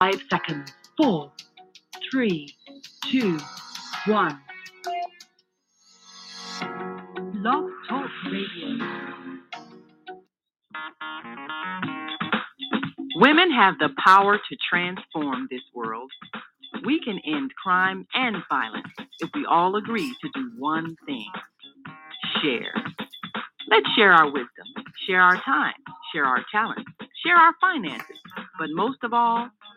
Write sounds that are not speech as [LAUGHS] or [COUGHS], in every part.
Five seconds. Four, three, two, one. Love Talk Radio. Women have the power to transform this world. We can end crime and violence if we all agree to do one thing share. Let's share our wisdom, share our time, share our talents, share our finances, but most of all,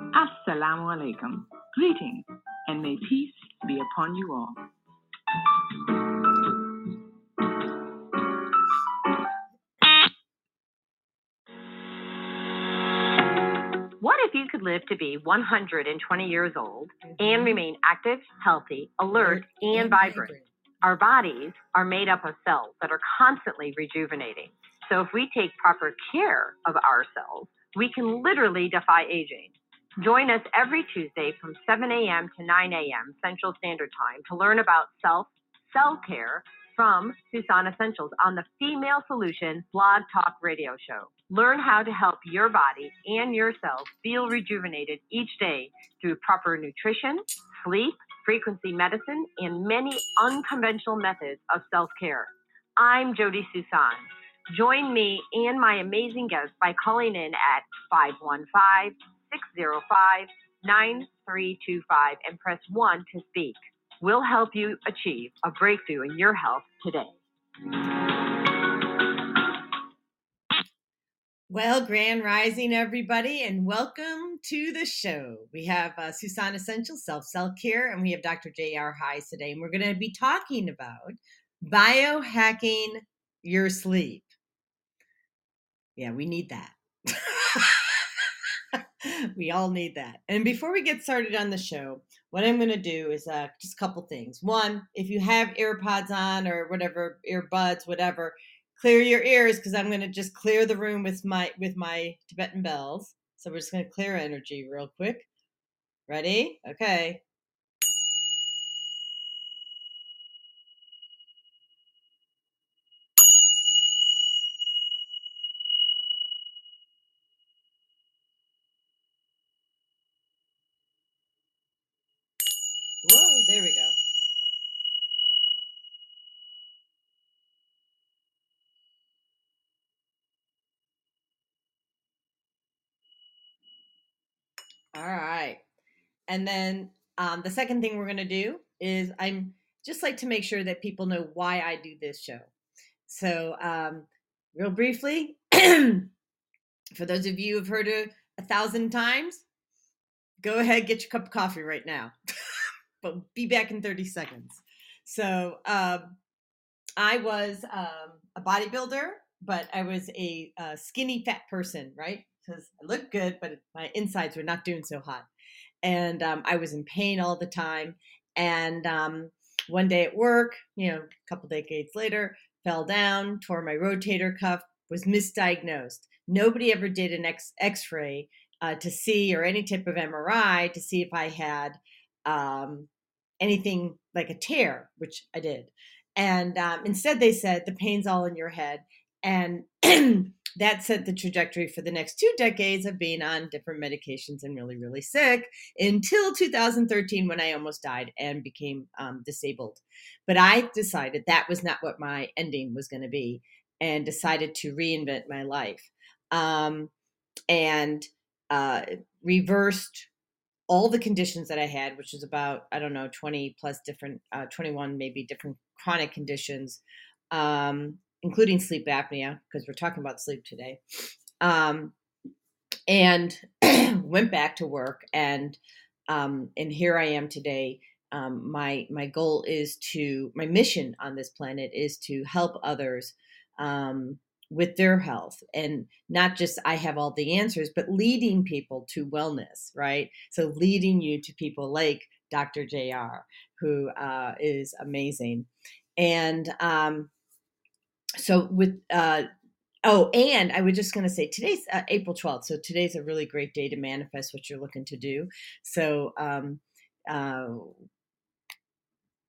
Assalamu alaikum. Greetings, and may peace be upon you all. What if you could live to be 120 years old and remain active, healthy, alert, and vibrant? Our bodies are made up of cells that are constantly rejuvenating. So if we take proper care of our cells, we can literally defy aging. Join us every Tuesday from 7 a.m. to 9 a.m. Central Standard Time to learn about self cell care from Susan Essentials on the Female Solution Blog Talk Radio Show. Learn how to help your body and yourself feel rejuvenated each day through proper nutrition, sleep, frequency medicine, and many unconventional methods of self care. I'm Jody Susan. Join me and my amazing guests by calling in at 515 605 9325 and press 1 to speak. We'll help you achieve a breakthrough in your health today. Well, Grand Rising, everybody, and welcome to the show. We have uh, Susan Essential Self Self Care, and we have Dr. J.R. Heiss today, and we're going to be talking about biohacking your sleep. Yeah, we need that. [LAUGHS] [LAUGHS] we all need that. And before we get started on the show, what I'm going to do is uh, just a couple things. One, if you have AirPods on or whatever, earbuds, whatever, clear your ears because I'm going to just clear the room with my with my Tibetan bells. So we're just going to clear energy real quick. Ready? Okay. Whoa, there we go. All right. And then um, the second thing we're going to do is I'm just like to make sure that people know why I do this show. So, um, real briefly, [CLEARS THROAT] for those of you who've heard it a thousand times, go ahead, get your cup of coffee right now. [LAUGHS] but be back in 30 seconds. So um, I was um, a bodybuilder, but I was a, a skinny fat person, right? Because I looked good, but my insides were not doing so hot. And um, I was in pain all the time. And um, one day at work, you know, a couple decades later, fell down, tore my rotator cuff, was misdiagnosed. Nobody ever did an X X-ray uh, to see or any type of MRI to see if I had um, anything like a tear, which I did. And um, instead, they said the pain's all in your head. And [CLEARS THROAT] that set the trajectory for the next two decades of being on different medications and really, really sick until 2013 when I almost died and became um, disabled. But I decided that was not what my ending was going to be and decided to reinvent my life. Um, and uh, reversed all the conditions that I had, which is about, I don't know, 20 plus different, uh, 21 maybe different chronic conditions, um, including sleep apnea, because we're talking about sleep today. Um, and [CLEARS THROAT] went back to work and um, and here I am today. Um, my my goal is to my mission on this planet is to help others um, with their health and not just I have all the answers, but leading people to wellness, right? So leading you to people like Dr. JR, who uh, is amazing. And um, so with, uh, oh, and I was just going to say today's uh, April 12th. So today's a really great day to manifest what you're looking to do. So, um, uh,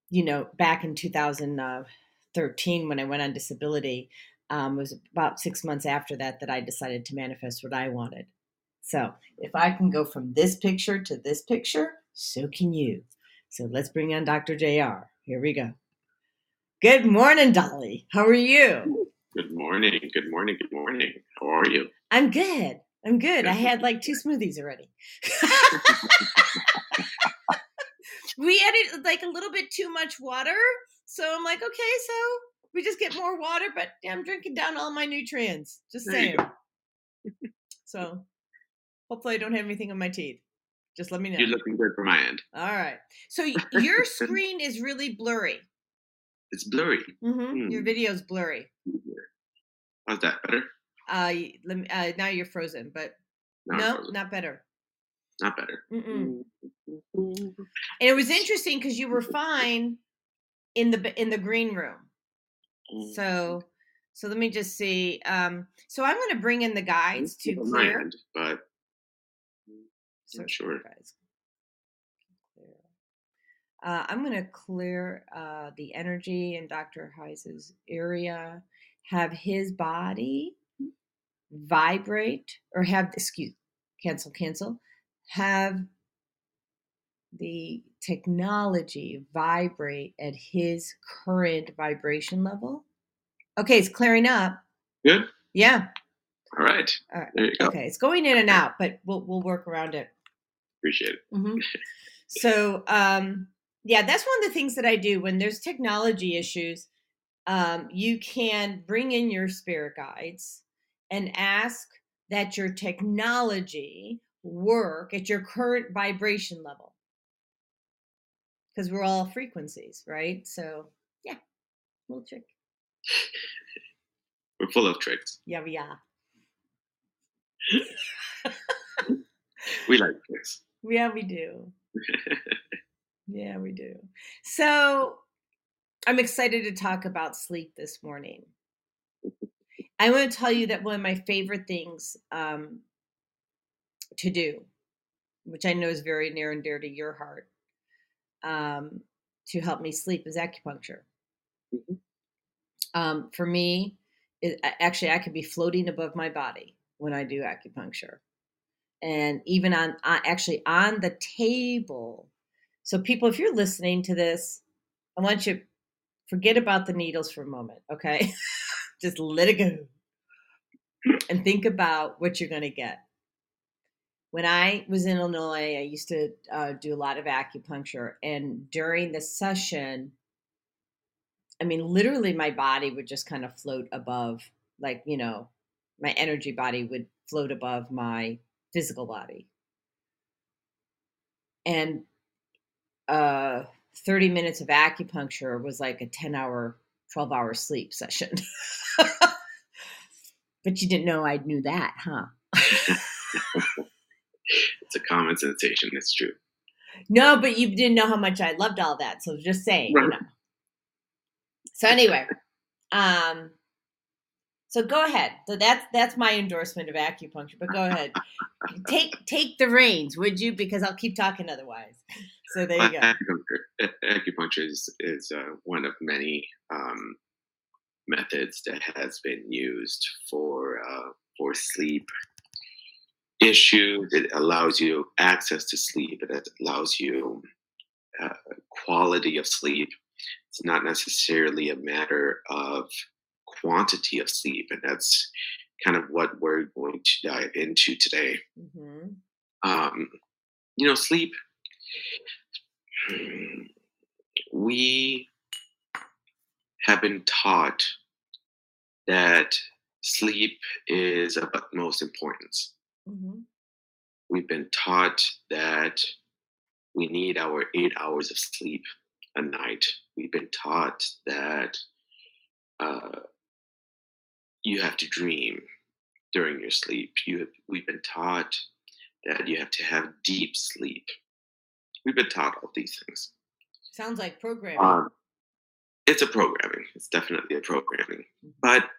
you know, back in 2013, when I went on disability, um, it was about six months after that that I decided to manifest what I wanted. So if I can go from this picture to this picture, so can you. So let's bring on Dr. JR. Here we go. Good morning, Dolly. How are you? Good morning. Good morning. Good morning. How are you? I'm good. I'm good. I had like two smoothies already. [LAUGHS] we added like a little bit too much water. So I'm like, okay, so we just get more water, but I'm drinking down all my nutrients. Just There saying. so hopefully I don't have anything on my teeth. Just let me know. You're looking good for my end. all right. So [LAUGHS] your screen is really blurry. It's blurry. hmm Your Hmm. video's blurry. How's that better? Uh, let me, uh, now you're frozen, but No, no, frozen. not better. not better. Mm-mm. And it was interesting because you were fine in the in the green room. So, so let me just see. Um, so I'm going to bring in the guides to clear. end, but Search sure. Clear. Uh, I'm going to clear uh, the energy in Dr. Heise's area, have his body vibrate, or have, excuse, cancel, cancel, have the technology vibrate at his current vibration level. Okay, it's clearing up. good. Yeah. All right. All right. There you go. Okay, it's going in and out, but we'll we'll work around it. Appreciate it. hmm [LAUGHS] So, um, yeah, that's one of the things that I do when there's technology issues. Um, you can bring in your spirit guides and ask that your technology work at your current vibration level because we're all frequencies, right? So, yeah, little trick. We're full of tricks. Yeah, we are. [LAUGHS] We like tricks. [LAUGHS] Yeah, we do. [LAUGHS] Yeah, we do. So I'm excited to talk about sleep this morning. I want to tell you that one of my favorite things um, to do, which I know is very near and dear to your heart, um, to help me sleep is acupuncture. Mhm. Um, for me, it, actually, I could be floating above my body when I do acupuncture, and even on uh, actually on the table. So, people, if you're listening to this, I want you to forget about the needles for a moment, okay? [LAUGHS] Just let it go and think about what you're going to get. When I was in Illinois, I used to uh, do a lot of acupuncture, and during the session, I mean, literally, my body would just kind of float above, like, you know, my energy body would float above my physical body. And uh 30 minutes of acupuncture was like a 10 hour 12 hour sleep session. [LAUGHS] but you didn't know I knew that, huh? [LAUGHS] It's a common sensation. It's true. No, but you didn't know how much I loved all that. So just saying, you know. So anyway, um, so go ahead. So that's that's my endorsement of acupuncture. But go ahead, [LAUGHS] take take the reins, would you? Because I'll keep talking otherwise. So there you go. Acupuncture, acupuncture is, is uh, one of many um, methods that has been used for uh, for sleep issues. It allows you access to sleep. It allows you uh, quality of sleep. It's not necessarily a matter of quantity of sleep, and that's kind of what we're going to dive into today. hmm Um, you know, sleep. We have been taught that sleep is of utmost importance. hmm We've been taught that we need our eight hours of sleep a night. We've been taught that uh, you have to dream during your sleep. You have, we've been taught that you have to have deep sleep. We've been taught all these things. Sounds like programming. Um, it's a programming. It's definitely a programming. Mhm. But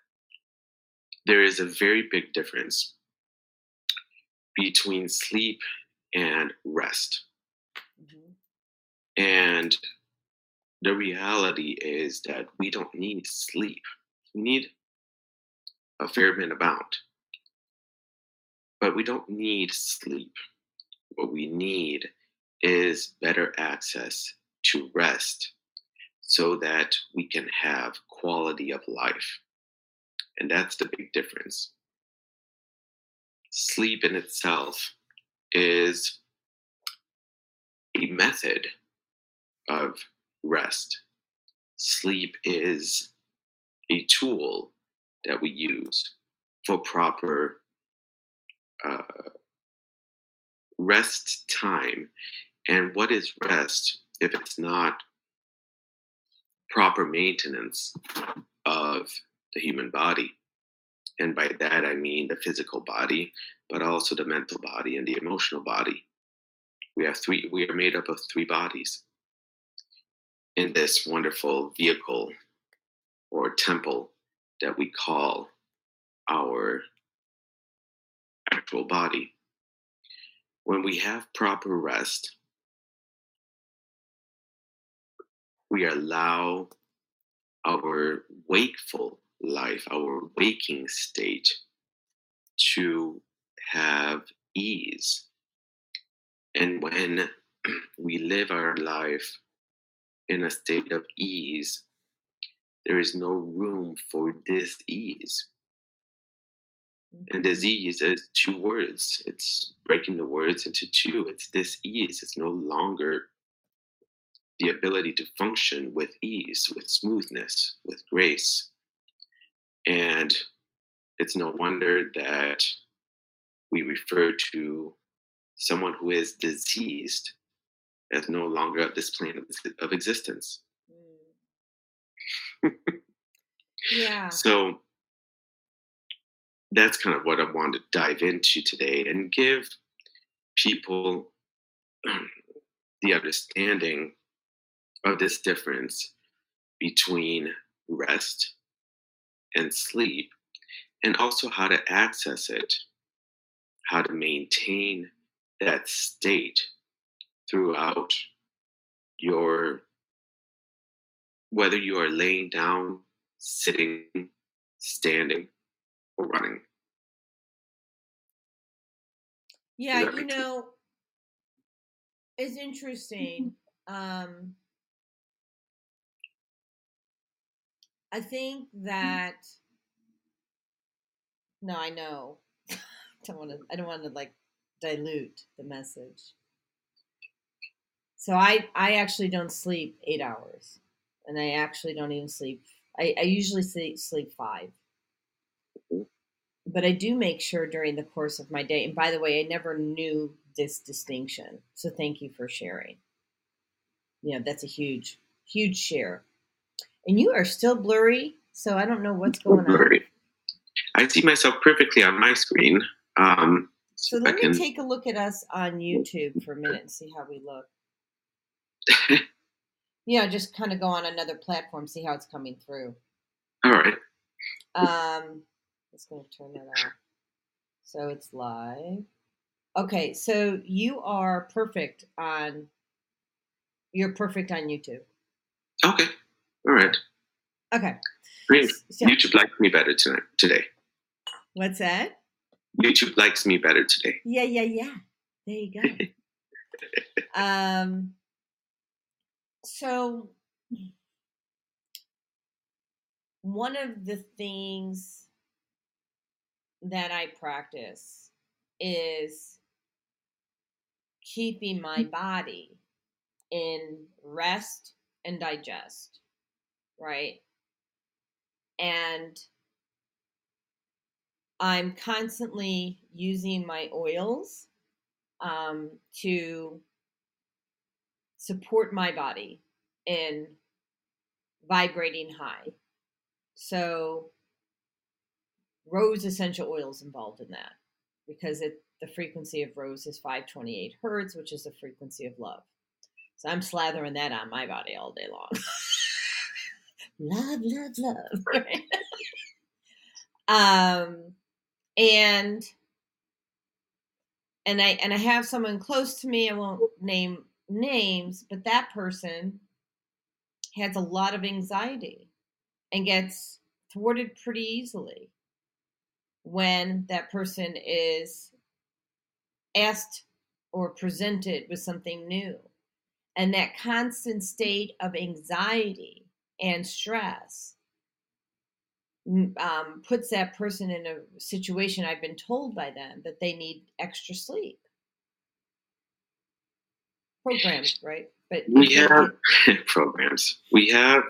there is a very big difference between sleep and rest. Mhm. And the reality is that we don't need sleep. We need a fair bit amount. But we don't need sleep. What we need is better access to rest so that we can have quality of life. And that's the big difference. Sleep in itself is a method of rest. Sleep is a tool that we use for proper uh, rest time. And what is rest if it's not proper maintenance of the human body? And by that, I mean the physical body, but also the mental body and the emotional body. We have three, we are made up of three bodies in this wonderful vehicle or temple that we call our actual body. When we have proper rest, we allow our wakeful life, our waking state, to have ease. And when [CLEARS THROAT] we live our life in a state of ease, there is no room for dis-ease. And mm-hmm. disease is two words. It's breaking the words into two. It's dis-ease. It's no longer the ability to function with ease, with smoothness, with grace. And it's no wonder that we refer to someone who is diseased as no longer of this plane of, of existence. Mm. yeah. [LAUGHS] So that's kind of what I wanted to dive into today and give people [CLEARS THROAT] the understanding of this difference between rest and sleep, and also how to access it, how to maintain that state throughout your whether you are laying down, sitting, standing, or running. Yeah, you sense? know, it's interesting. Um, I think mm-hmm. that no, I know. [LAUGHS] don't want to. I don't want to like dilute the message. So I I actually don't sleep eight hours, and I actually don't even sleep. I, I usually sleep sleep five. but I do make sure during the course of my day. And by the way, I never knew this distinction. So thank you for sharing. Yeah, that's a huge, huge share. And you are still blurry, so I don't know what's going on. Blurry. I see myself perfectly on my screen. Um, So let me take a look at us on YouTube for a minute and see how we look. [LAUGHS] Yeah, just kind of go on another platform, see how it's coming through. all right. Um, just going to turn that off. So it's live. Okay, so you are perfect on. You're perfect on YouTube. Okay. All right. Okay. Great. So, YouTube likes me better tonight. Today. what's that? YouTube likes me better today. Yeah, yeah, yeah. There you go. [LAUGHS] um. So one of the things that I practice is keeping my body in rest and digest, right? And I'm constantly using my oils um, to support my body in vibrating high. So, rose essential oils involved in that because it the frequency of rose is 528 hertz, which is the frequency of love. So I'm slathering that on my body all day long. [LAUGHS] love, love, love. [LAUGHS] right? [LAUGHS] um, and and I and I have someone close to me. I won't name names, but that person has a lot of anxiety and gets thwarted pretty easily when that person is asked or presented with something new. And that constant state of anxiety and stress um, puts that person in a situation I've been told by them that they need extra sleep. Programs, right? But We have [LAUGHS] programs. We have.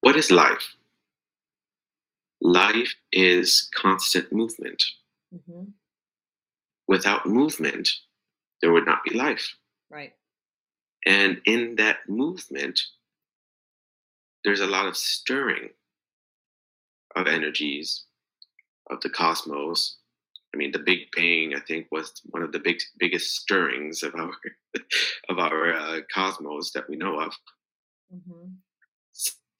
What is life? Life is constant movement. Mhm, Without movement, there would not be life. right. And in that movement, there's a lot of stirring of energies of the cosmos. I mean, the Big Bang, I think, was one of the big, biggest stirrings of our [LAUGHS] of our uh, cosmos that we know of. hmm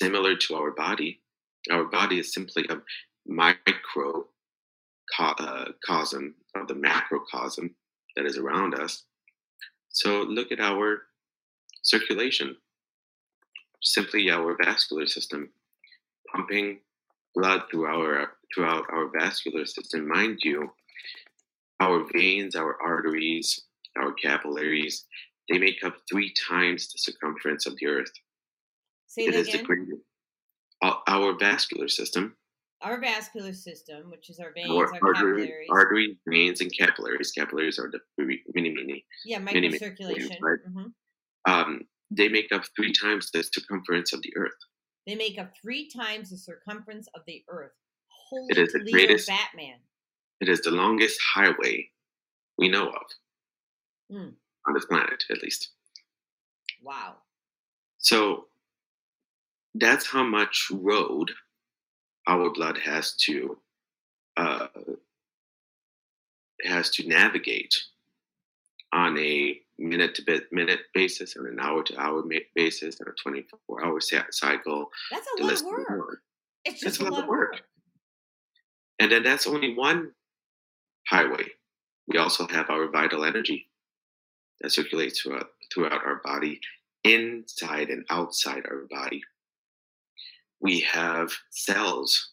Similar to our body, our body is simply a micro co- uh, cosm of the macrocosm that is around us. So look at our circulation, simply our vascular system, pumping blood through our throughout our vascular system. Mind you, our veins, our arteries, our capillaries, they make up three times the circumference of the earth. Say It that is the again. greatest. Our, vascular system, Our vascular system, which is our veins, our our artery, capillaries. arteries, veins, and capillaries. Capillaries are the mini, mini. yeah, microcirculation. veins, right? mhm. Um, they make up three times the circumference of the earth. They make up three times the circumference of the earth. Holy It is the greatest- Batman. It is the longest highway we know of Mm. on this planet, at least. Wow. So that's how much road our blood has to uh, has to navigate on a minute to bit minute basis and an hour to hour basis and a 24 hour cycle That's a lot of work. It's just a a lot lot of work. work. And then that's only one highway. We also have our vital energy that circulates throughout, throughout our body, inside and outside our body. We have cells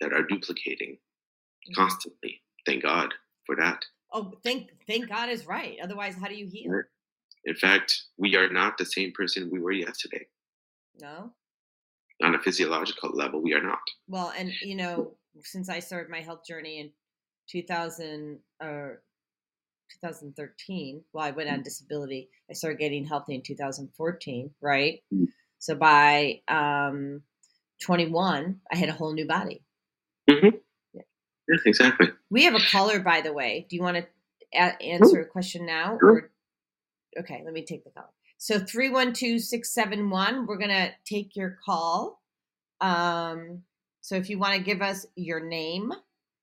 that are duplicating Mhm. constantly. Thank God for that. Oh, thank thank God is right. Otherwise, how do you heal? In fact, we are not the same person we were yesterday. No. On a physiological level, we are not. Well, and you know, since I started my health journey in 2000 or 2013, well, I went on disability. I started getting healthy in 2014, right? Mm. So by um, 21, I had a whole new body. Mm-hmm. Yeah. exactly. We have a caller, by the way. Do you want to a- answer a question now? Or okay, let me take the call. So 312-671, we're gonna take your call. Um, so if you want to give us your name,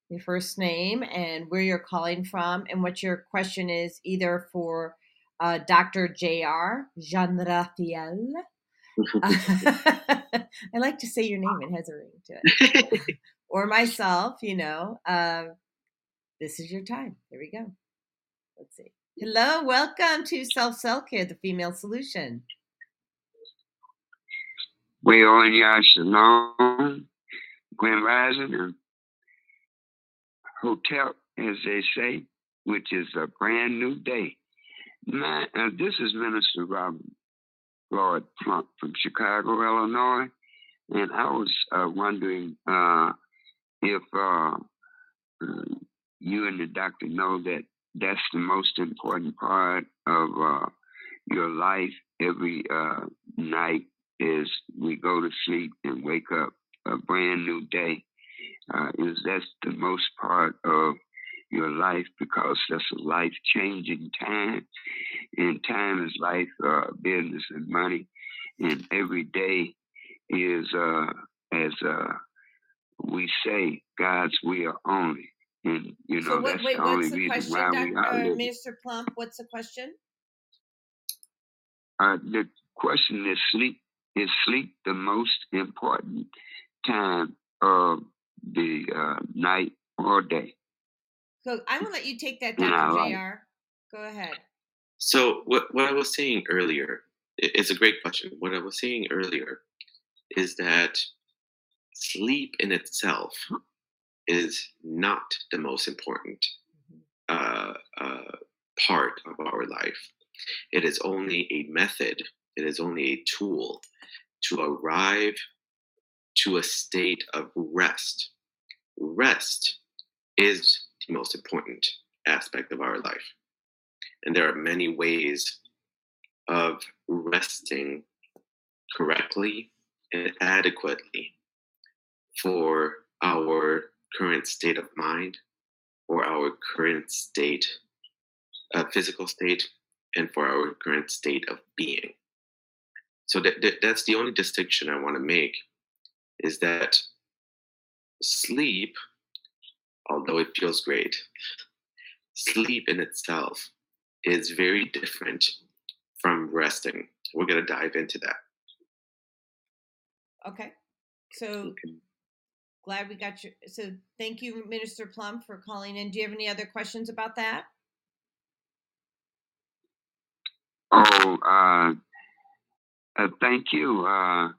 your first name, and where you're calling from, and what your question is, either for uh, Dr. J.R. Jean Raphael. [LAUGHS] [LAUGHS] I like to say your name; it has a ring to it. [LAUGHS] or myself, you know. Uh, this is your time. Here we go. Let's see. Hello, welcome to Self Self Care, the Female Solution. Well, and yeah, shalom, Grand Rising, and Hotep, as they say, which is a brand new day. Man, uh, this is Minister Robert Floyd Plump from Chicago, Illinois, and I was uh, wondering uh, if uh, uh, you and the doctor know that that's the most important part of uh, your life every night is we go to sleep and wake up a brand new day. is that's the most part of your life because that's a life changing time. And time is life, uh, business, and money. And every day is, uh, as uh, we say, God's will only. And, you know, so what, that's wait, the only the reason question, why Dr. we are uh. Minister Plump? What's the question? Uh, the question is sleep. Is sleep the most important time of the uh, night or day? So I'm gonna let you take that, Yeah, Dr. Like Jr. Go ahead. So what what I was saying earlier, i- it's a great question. What I was saying earlier is that sleep in itself is not the most important uh, uh, part of our life. It is only a method. It is only a tool to arrive to a state of rest. Rest is the most important aspect of our life. And there are many ways of resting correctly and adequately for our current state of mind or our current state, uh, physical state, and for our current state of being. So that, that- that's the only distinction I want to make is that sleep, although it feels great, sleep in itself is very different from resting. We're going to dive into that. Okay. So glad we got your. So thank you, Minister Plum, for calling in. Do you have any other questions about that? Oh, uh, uh, thank you. Uh,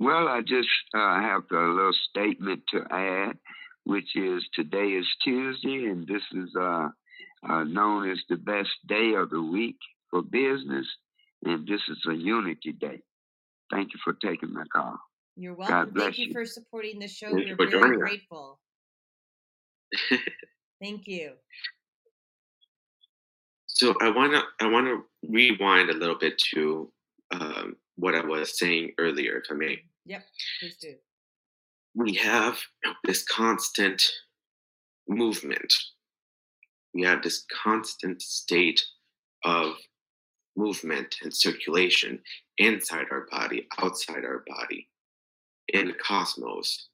well, I just uh, have a little statement to add, which is today is Tuesday, and this is uh, uh, known as the best day of the week for business, and this is a unity day. Thank you for taking my call. You're welcome. Thank you you. for supporting the show. Thank We're very grateful. [LAUGHS] Thank you. So I want to I want to rewind a little bit to um, what I was saying earlier, if I may. Yep, please do. We have this constant movement. We have this constant state of movement and circulation inside our body, outside our body, in the cosmos,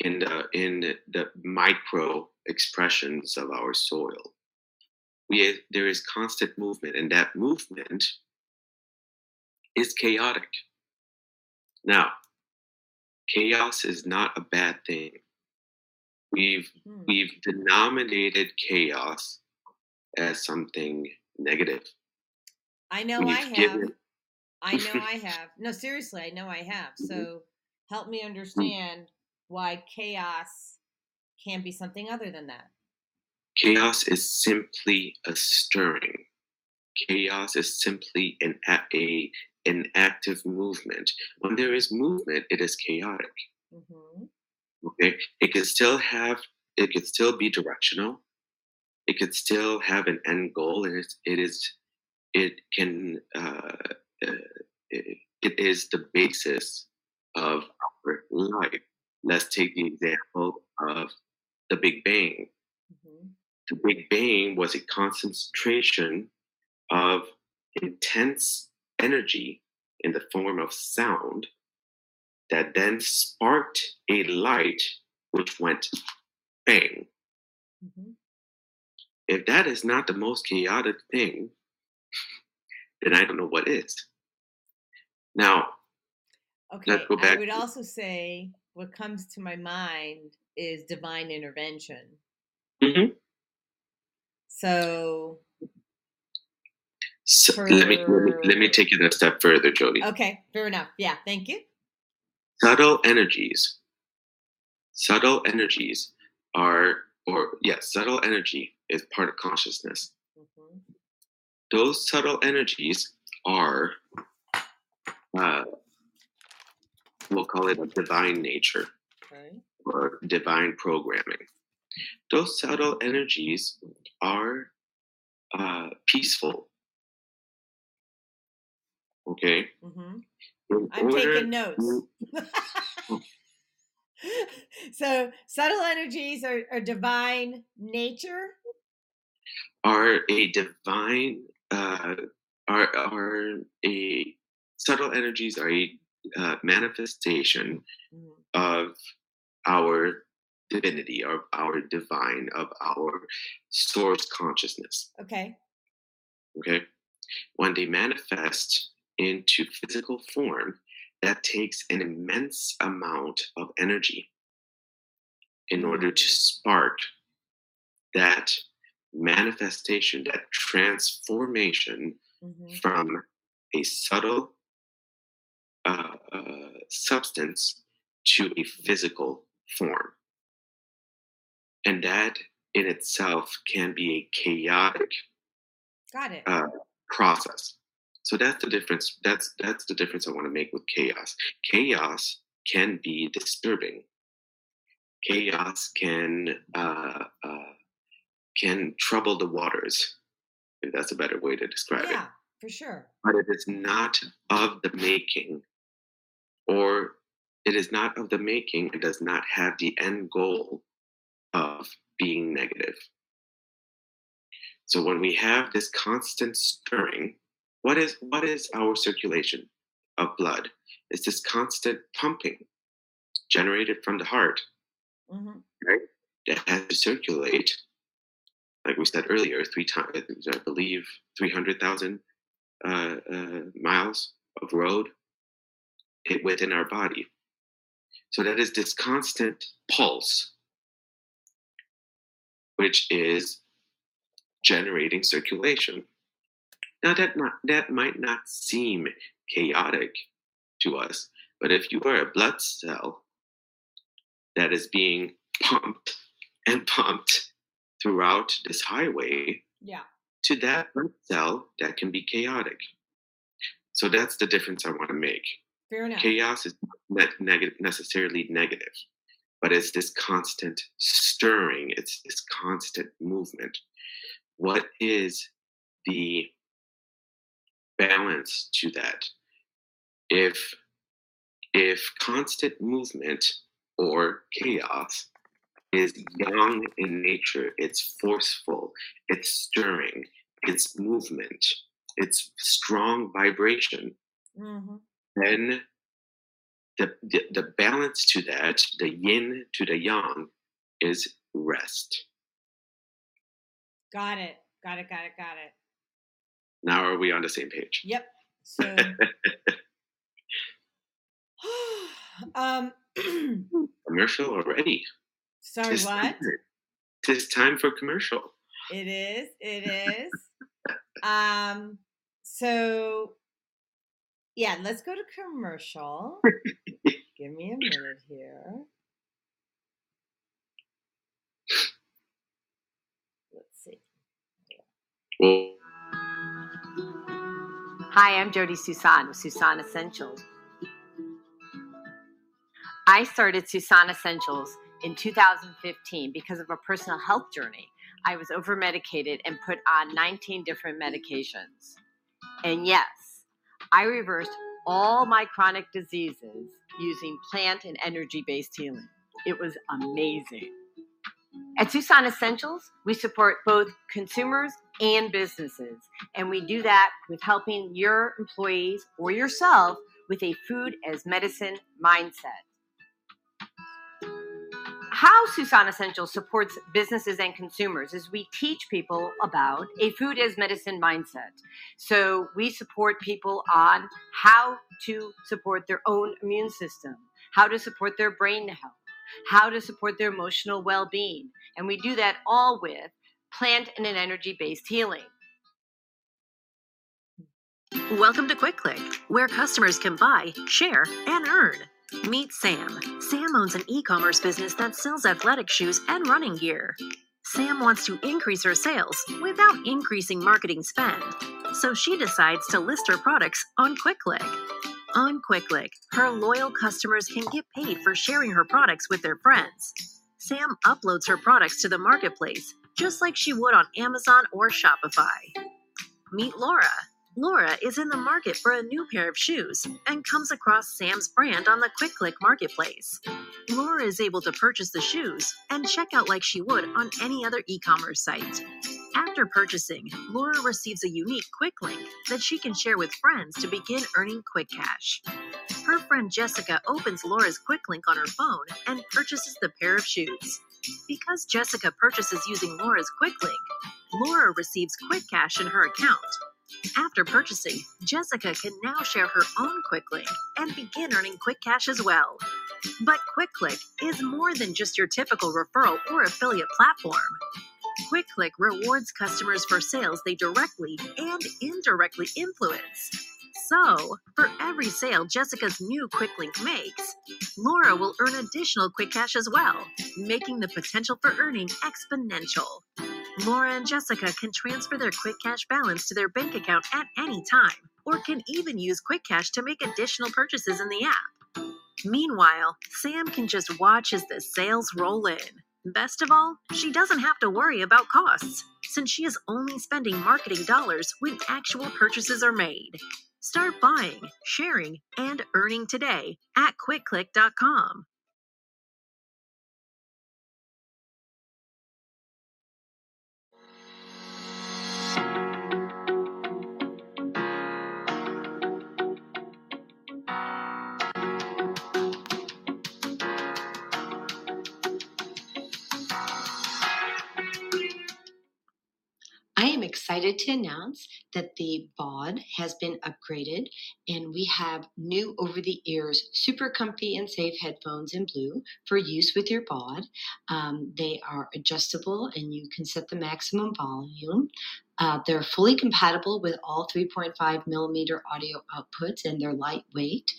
in the in the micro expressions of our soil. We there is constant movement, and that movement is chaotic. Now, chaos is not a bad thing. We've Hmm. we've denominated chaos as something negative. I know We've I have. given- I know I have. No, seriously, I know I have. [LAUGHS] So help me understand why chaos can be something other than that. Chaos is simply a stirring. Chaos is simply an a, a an active movement. When there is movement, it is chaotic. hmm Okay, it could still have it could still be directional. It could still have an end goal, and it's, it is it can uh, uh, it, it is the basis of our life. Let's take the example of the Big Bang. Mhm. The Big Bang was a concentration of intense energy in the form of sound that then sparked a light which went bang. Mhm. If that is not the most chaotic thing, then I don't know what is. Now, Okay. go I would also say what comes to my mind is divine intervention. mhm, So, so let, me, let me let me take it a step further, Jody. okay, fair enough. Yeah, thank you. subtle energies subtle energies are or yes subtle energy is part of consciousness Mhm. those subtle energies are uh, we'll call it a divine nature Okay. or divine programming those subtle energies are uh, peaceful okay hmm I'm order taking notes. [LAUGHS] so, subtle energies are, are divine nature. are a divine uh, are are a subtle energies are a uh, manifestation Mhm. of our divinity of our divine of our source consciousness Okay. okay when they manifest into physical form that takes an immense amount of energy in order to Mm. spark that manifestation that transformation hmm from a subtle uh, uh, substance to a physical form. And that in itself can be a chaotic Got it. uh, process. So that's the difference. That's that's the difference I want to make with chaos. Chaos can be disturbing. Chaos can uh, uh, can trouble the waters. If that's a better way to describe it. yeah, for sure. but it is not of the making, or it is not of the making, it does not have the end goal of being negative. So when we have this constant stirring, what is what is our circulation of blood? It's this constant pumping generated from the heart hmm that has to circulate, like we said earlier, three times, I believe, 300,000 uh, uh, miles of road it, within our body. So that is this constant pulse, which is generating circulation. Now that not, that might not seem chaotic to us, but if you are a blood cell that is being pumped and pumped throughout this highway, Yeah. to that blood cell, that can be chaotic. So that's the difference I want to make. Fair enough. Chaos is not negative, necessarily negative, but it's this constant stirring, it's this constant movement. What is the balance to that? If if constant movement or chaos is yang in nature, it's forceful, it's stirring, it's movement, it's strong vibration, hmm then the, the, the balance to that, the yin to the yang, is rest. Got it. Got it. Got it. Got it. Now are we on the same page? Yep. So, [LAUGHS] [SIGHS] um, [CLEARS THROAT] Commercial already. sorry, Tis what? Tis time for commercial. It is. It is. [LAUGHS] um, so yeah, let's go to commercial. Give me a minute here. Let's see. Hi, I'm Jody Susan with Susan Essentials. I started Susan Essentials in 2015 because of a personal health journey. I was over medicated and put on 19 different medications. And yes, I reversed all my chronic diseases using plant and energy based healing. It was amazing. At Susan Essentials, we support both consumers and businesses, and we do that with helping your employees or yourself with a food as medicine mindset. How Susan Essentials supports businesses and consumers is we teach people about a food as medicine mindset. So we support people on how to support their own immune system, how to support their brain health, how to support their emotional well being. And we do that all with plant and an energy based healing. Welcome to Quick Click, where customers can buy, share, and earn. Meet Sam. Sam owns an e commerce business that sells athletic shoes and running gear. Sam wants to increase her sales without increasing marketing spend, so she decides to list her products on QuickClick. On QuickClick, her loyal customers can get paid for sharing her products with their friends. Sam uploads her products to the marketplace just like she would on Amazon or Shopify. Meet Laura. Laura is in the market for a new pair of shoes and comes across Sam's brand on the QuickClick marketplace. Laura is able to purchase the shoes and check out like she would on any other e commerce site. After purchasing, Laura receives a unique quick link that she can share with friends to begin earning quick cash. Her friend Jessica opens Laura's quick link on her phone and purchases the pair of shoes. Because Jessica purchases using Laura's quick link, Laura receives quick cash in her account. After purchasing, Jessica can now share her own QuickLink and begin earning quick cash as well. But QuickClick is more than just your typical referral or affiliate platform. QuickClick rewards customers for sales they directly and indirectly influence. So, for every sale Jessica's new QuickLink makes, Laura will earn additional quick cash as well, making the potential for earning exponential. Laura and Jessica can transfer their quick cash balance to their bank account at any time, or can even use quick cash to make additional purchases in the app. Meanwhile, Sam can just watch as the sales roll in. Best of all, she doesn't have to worry about costs, since she is only spending marketing dollars when actual purchases are made. Start buying, sharing, and earning today at quickclick.com. excited to announce that the BOD has been upgraded and we have new over the ears, super comfy and safe headphones in blue for use with your BOD. Um, they are adjustable and you can set the maximum volume. Uh, they're fully compatible with all 3.5 millimeter audio outputs and they're lightweight.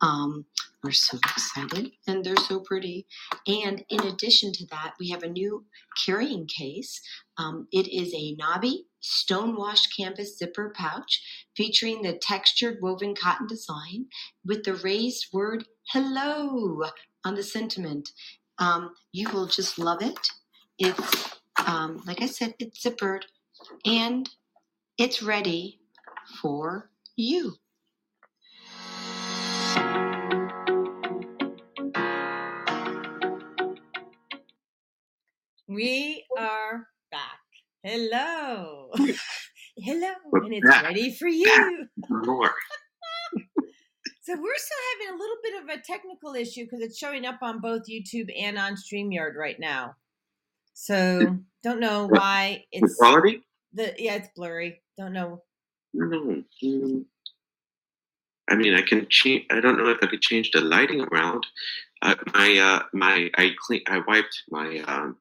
Um, we're so excited and they're so pretty. And in addition to that, we have a new carrying case. Um, it is a knobby stone washed canvas zipper pouch featuring the textured woven cotton design with the raised word hello on the sentiment. Um, you will just love it. It's, um, like I said, it's zippered and it's ready for you. We are back. Hello. [LAUGHS] Hello. We're and it's back. ready for you. [LAUGHS] So we're still having a little bit of a technical issue because it's showing up on both YouTube and on StreamYard right now. So don't know why The it's quality? The yeah, it's blurry. Don't know. No. Mm. I mean, I can change. I don't know if I could change the lighting around. Uh, my uh, my I clean. I wiped my um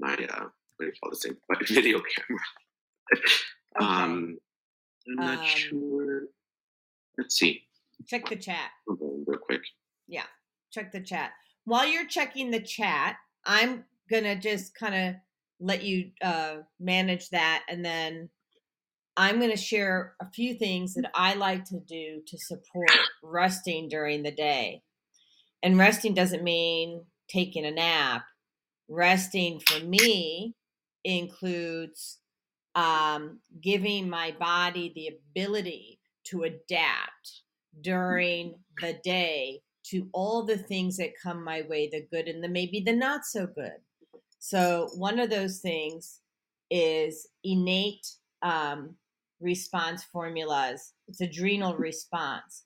my uh what do you call this thing? My [LAUGHS] video camera. [LAUGHS] um, I'm not Um, sure. Let's see. Check the chat. Real quick. Yeah, check the chat. While you're checking the chat, I'm gonna just kind of let you uh, manage that, and then I'm gonna share a few things that I like to do to support resting during the day. And resting doesn't mean taking a nap. Resting for me includes um, giving my body the ability to adapt during the day to all the things that come my way the good and the maybe the not so good. So, one of those things is innate um, response formulas, it's adrenal response.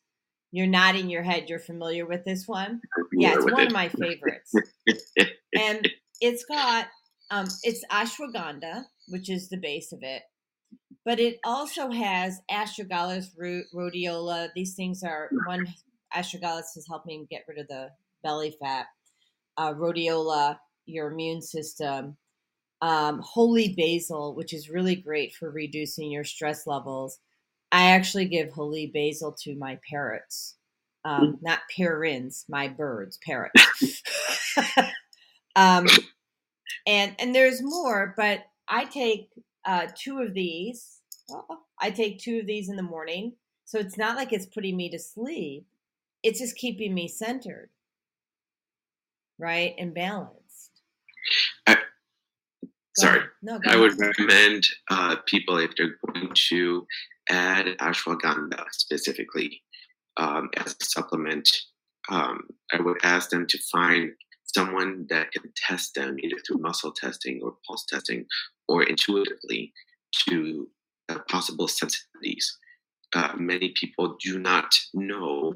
You're nodding your head. You're familiar with this one? Yeah, it's one of my favorites. and [LAUGHS] it's got um, it's ashwagandha, which is the base of it, but it also has astragalus, root, rhodiola. These things are one astragalus is helping get rid of the belly fat. Uh, rhodiola, your immune system. Um, holy basil, which is really great for reducing your stress levels. I actually give holy basil to my parrots, um, not parents, my birds, parrots. [LAUGHS] um, and and there's more, but I take uh, two of these. Well, I take two of these in the morning, so it's not like it's putting me to sleep. It's just keeping me centered, right, and balanced. Sorry. No, I would recommend uh, people if they're going to add ashwagandha specifically um, as a supplement. Um, I would ask them to find someone that can test them either through muscle testing or pulse testing or intuitively to uh, possible sensitivities. Uh, many people do not know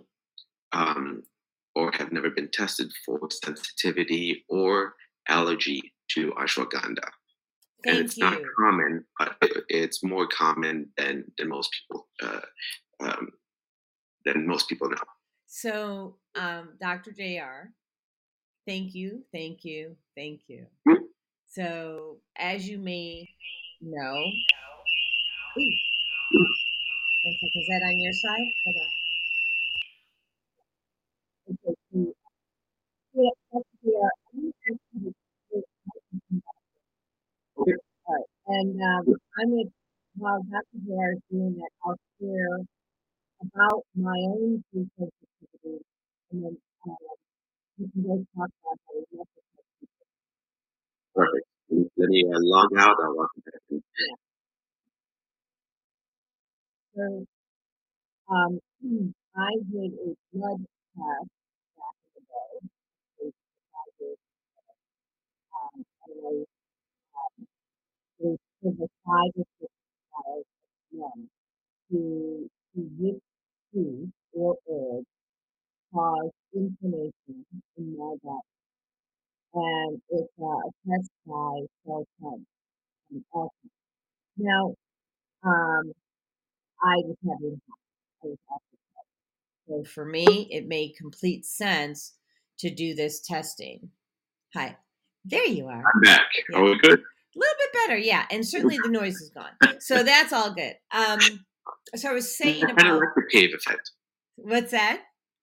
um, or have never been tested for sensitivity or allergy to ashwagandha and Thank it's not common, but it- it's more common than than most people uh, um, than most people know. So, um, Dr. JR, thank you, thank you, thank you. Mm. So, as you may know, sec, is that on your side? Hold on. Okay, so, yeah, Right, and um, I'm gonna, while Dr. JR is doing that, I'll share about my own food sensitivity, and then uh, we can both talk about how we Perfect. Let me uh, log out. I'll log back in. So, um, [CLEARS THROAT] I did a blood test back in the day. It I did, um, and I, it was a five or six trials of blood to see which food or herb cause inflammation in my body. And it's uh, a test by cell type and also. Now, um, I was having, I was having So for me, it made complete sense to do this testing. Hi, there you are. I'm back. Yeah. Are we good? A little bit better, yeah, and certainly the noise is gone. So that's all good. Um, so I was saying I kind of about like the cave effect. what's that?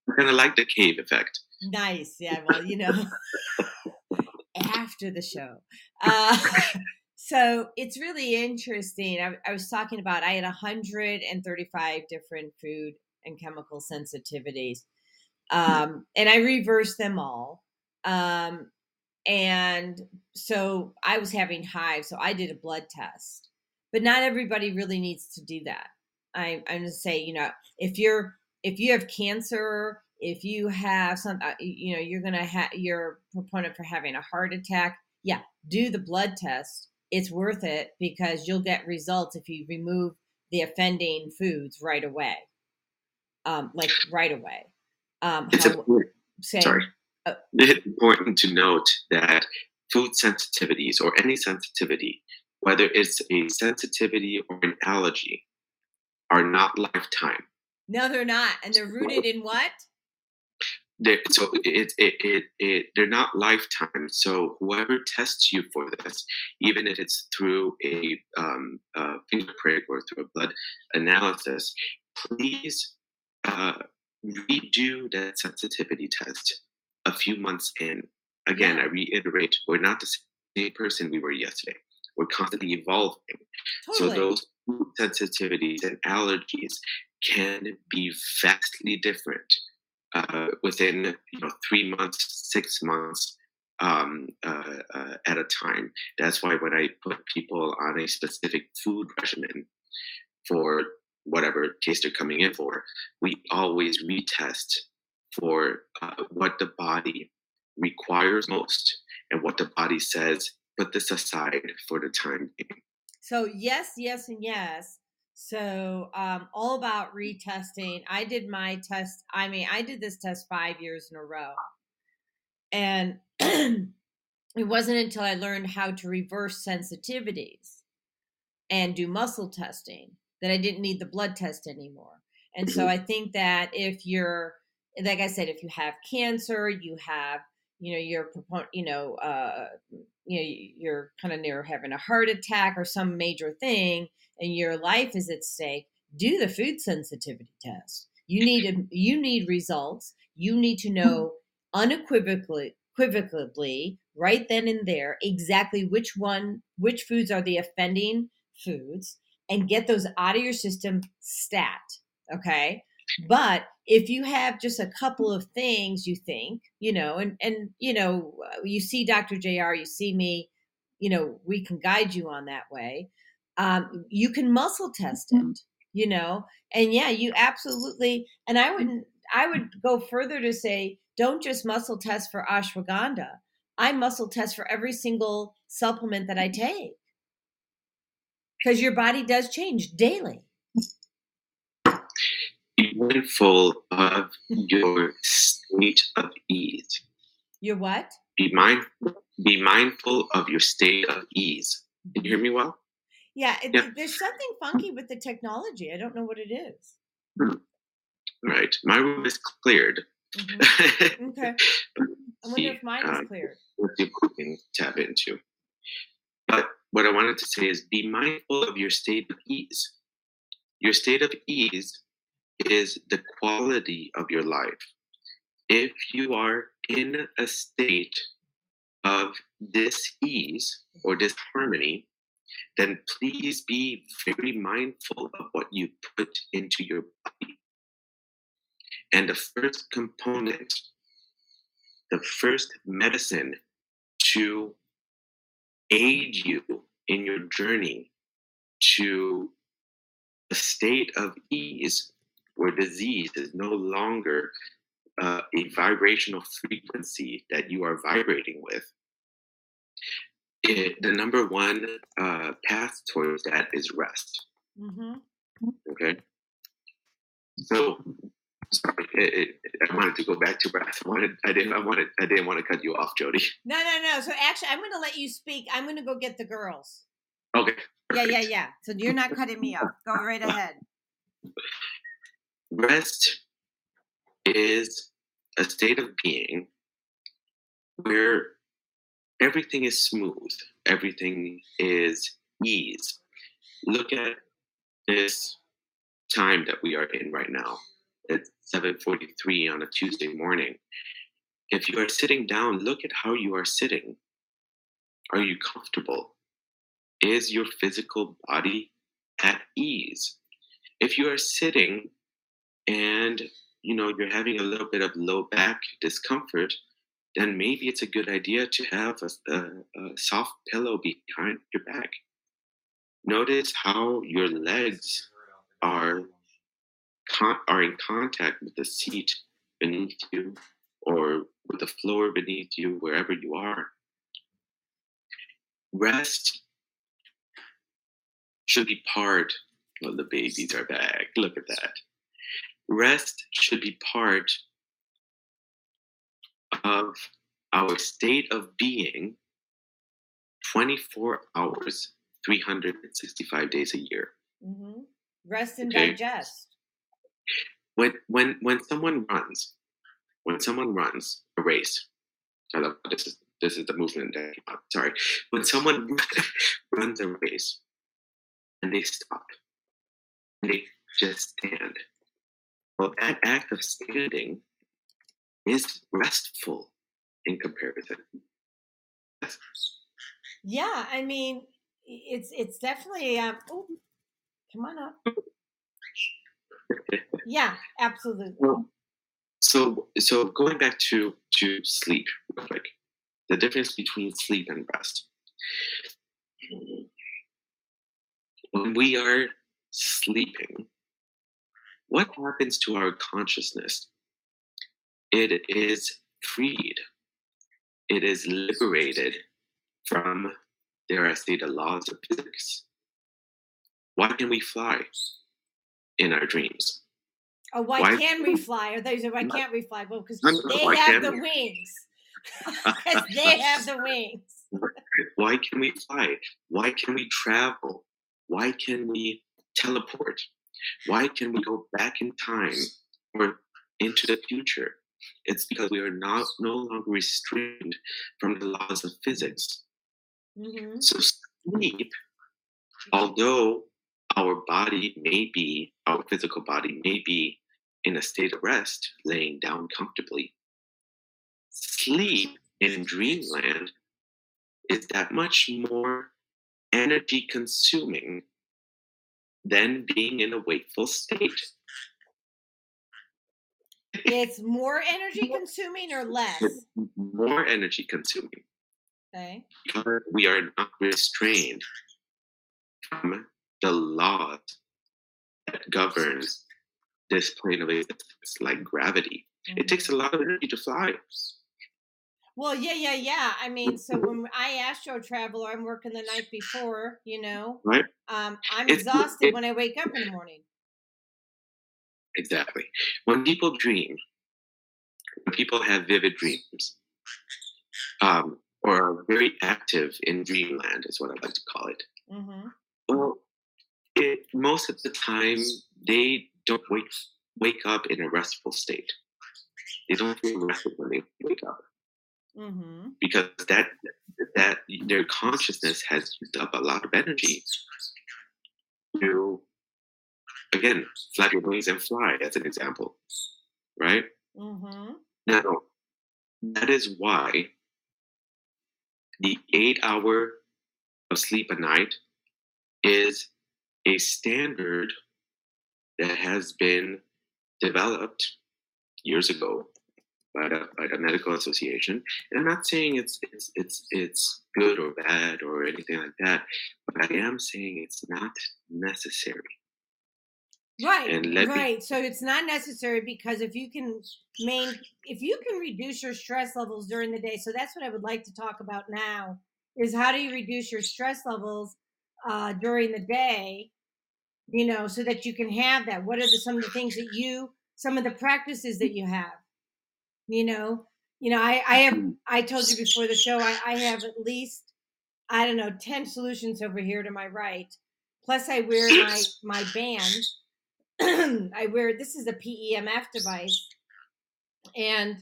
I kind of like the cave effect. Nice, yeah. Well, you know, [LAUGHS] after the show. Uh, [LAUGHS] so it's really interesting. I, I was talking about I had 135 different food and chemical sensitivities, um, and I reversed them all. Um, and so I was having hives, so I did a blood test. But not everybody really needs to do that. I, I'm just say, you know, if you're if you have cancer, if you have some, uh, you know, you're gonna have you're a proponent for having a heart attack. Yeah, do the blood test. It's worth it because you'll get results if you remove the offending foods right away, um, like right away. Um, It's how, say, Sorry. Uh, It's important to note that food sensitivities or any sensitivity, whether it's a sensitivity or an allergy, are not lifetime. no, they're not, and they're rooted in what? they're, so it, it, it, it, they're not lifetime. So whoever tests you for this, even if it's through a, um, a finger prick or through a blood analysis, please uh, redo that sensitivity test a few months in. Again, I reiterate, we're not the same person we were yesterday. We're constantly evolving. Totally. So those food sensitivities and allergies can be vastly different uh, within you know three months, six months um, uh, uh, at a time. That's why when I put people on a specific food regimen for whatever case they're coming in for, we always retest for uh, what the body requires most and what the body says, put this aside for the time being. So yes, yes, and yes. So um, all about retesting. I did my test. I mean, I did this test five years in a row, and [CLEARS THROAT] it wasn't until I learned how to reverse sensitivities and do muscle testing that I didn't need the blood test anymore. And so I think that if you're, like I said, if you have cancer, you have, you know, you're, you know, uh, you know, you're kind of near having a heart attack or some major thing, and your life is at stake. Do the food sensitivity test. You need [LAUGHS] you need results. You need to [LAUGHS] know unequivocally, equivocally, right then and there, exactly which one, which foods are the offending foods, and get those out of your system stat. Okay. Mm-hmm. But if you have just a couple of things you think, you know, and and you know, uh, you see Dr. JR, you see me, you know, we can guide you on that way. Um, you can muscle test it, mm-hmm. you know, and yeah, you absolutely. And I mm-hmm. wouldn't. I would go further to say, don't just muscle test for ashwagandha. I muscle test for every single supplement that I take because your body does change daily. Mindful of your state of ease. Your what? Be mind, be mindful of your state of ease. Can you hear me well? Yeah, it, yeah. there's something funky with the technology. I don't know what it is. Hmm. Right, my room is cleared. Mm-hmm. Okay. [LAUGHS] I wonder if mine is uh, cleared. What you can tap into. But what I wanted to say is be mindful of your state of ease. Your state of ease is the quality of your life. If you are in a state of dis-ease or disharmony, then please be very mindful of what you put into your body. And the first component, the first medicine to aid you in your journey to a state of ease where disease is no longer uh, a vibrational frequency that you are vibrating with. It, the number one uh, path towards that is rest. Mm-hmm. Okay. So, sorry, it, it, I wanted to go back to rest. I wanted, I didn't, I wanted, I didn't want to cut you off, Jody. [LAUGHS] No, no, no. So actually, I'm going to let you speak. I'm going to go get the girls. Okay. Yeah, yeah, yeah. So you're not cutting me off. Go right ahead. [LAUGHS] Rest is a state of being where everything is smooth, everything is ease. Look at this time that we are in right now. It's 7:43 on a Tuesday morning. If you are sitting down, look at how you are sitting. Are you comfortable? Is your physical body at ease? If you are sitting and you know you're having a little bit of low back discomfort, then maybe it's a good idea to have a, a, a soft pillow behind your back. Notice how your legs are con- are in contact with the seat beneath you or with the floor beneath you, wherever you are. Rest should be part. of the babies are back. Look at that. Rest should be part of our state of being 24 hours, 365 days a year. Mm-hmm. Rest and okay? digest. When, when, when someone runs, when someone runs a race, I love this is this is the movement that. Sorry, when someone [LAUGHS] runs a race and they stop, and they just stand. Well, that act of standing is restful in comparison. Yeah, I mean, it's it's definitely. Um, oh, come on up. yeah, absolutely. Well, so so going back to to sleep quick, the difference between sleep and rest. When we are sleeping, what happens to our consciousness? It is freed, it is liberated from, dare I say, the laws of physics. Why can we fly in our dreams? Oh, why, Why- can we fly? Or those are why can't we fly? Well, because they have the we? wings. [LAUGHS] [LAUGHS] they have the wings. Why can we fly? Why can we travel? Why can we teleport? Why can we go back in time or into the future? It's because we are not no longer restrained from the laws of physics. hmm So sleep, although our body may be, our physical body may be in a state of rest, laying down comfortably, sleep in dreamland is that much more energy consuming than being in a wakeful state. It's more [LAUGHS] energy consuming or less? It's more energy consuming Okay. we are not restrained from the laws that govern this plane of existence, like gravity. It mm-hmm. takes a lot of energy to fly. Well, yeah, yeah, yeah. I mean, so [LAUGHS] when I astro travel, I'm working the night before, you know. Right. Um, I'm It's- exhausted it- when I wake up in the morning. Exactly. When people dream, when people have vivid dreams, um, or are very active in dreamland, is what I like to call it. Mm-hmm. Well, it, most of the time they don't wake wake up in a restful state. They don't feel rested when they wake up Mm-hmm. because that that their consciousness has used up a lot of energy to again flap your wings and fly as an example, right? Mm-hmm. Now, that is why the eight hour of sleep a night is a standard that has been developed years ago by the, by the medical association. And I'm not saying it's it's it's it's good or bad or anything like that, but I am saying it's not necessary. Right, And let me- right. So it's not necessary because if you can main, if you can reduce your stress levels during the day, so that's what I would like to talk about now is how do you reduce your stress levels uh, during the day, you know, so that you can have that. What are the, some of the things that you, some of the practices that you have, you know, you know, I, I have, mm-hmm. I told you before the show, I, I have at least, I don't know, 10 solutions over here to my right. Plus I wear my, [LAUGHS] my band. [CLEARS THROAT] I wear this is a PEMF device, and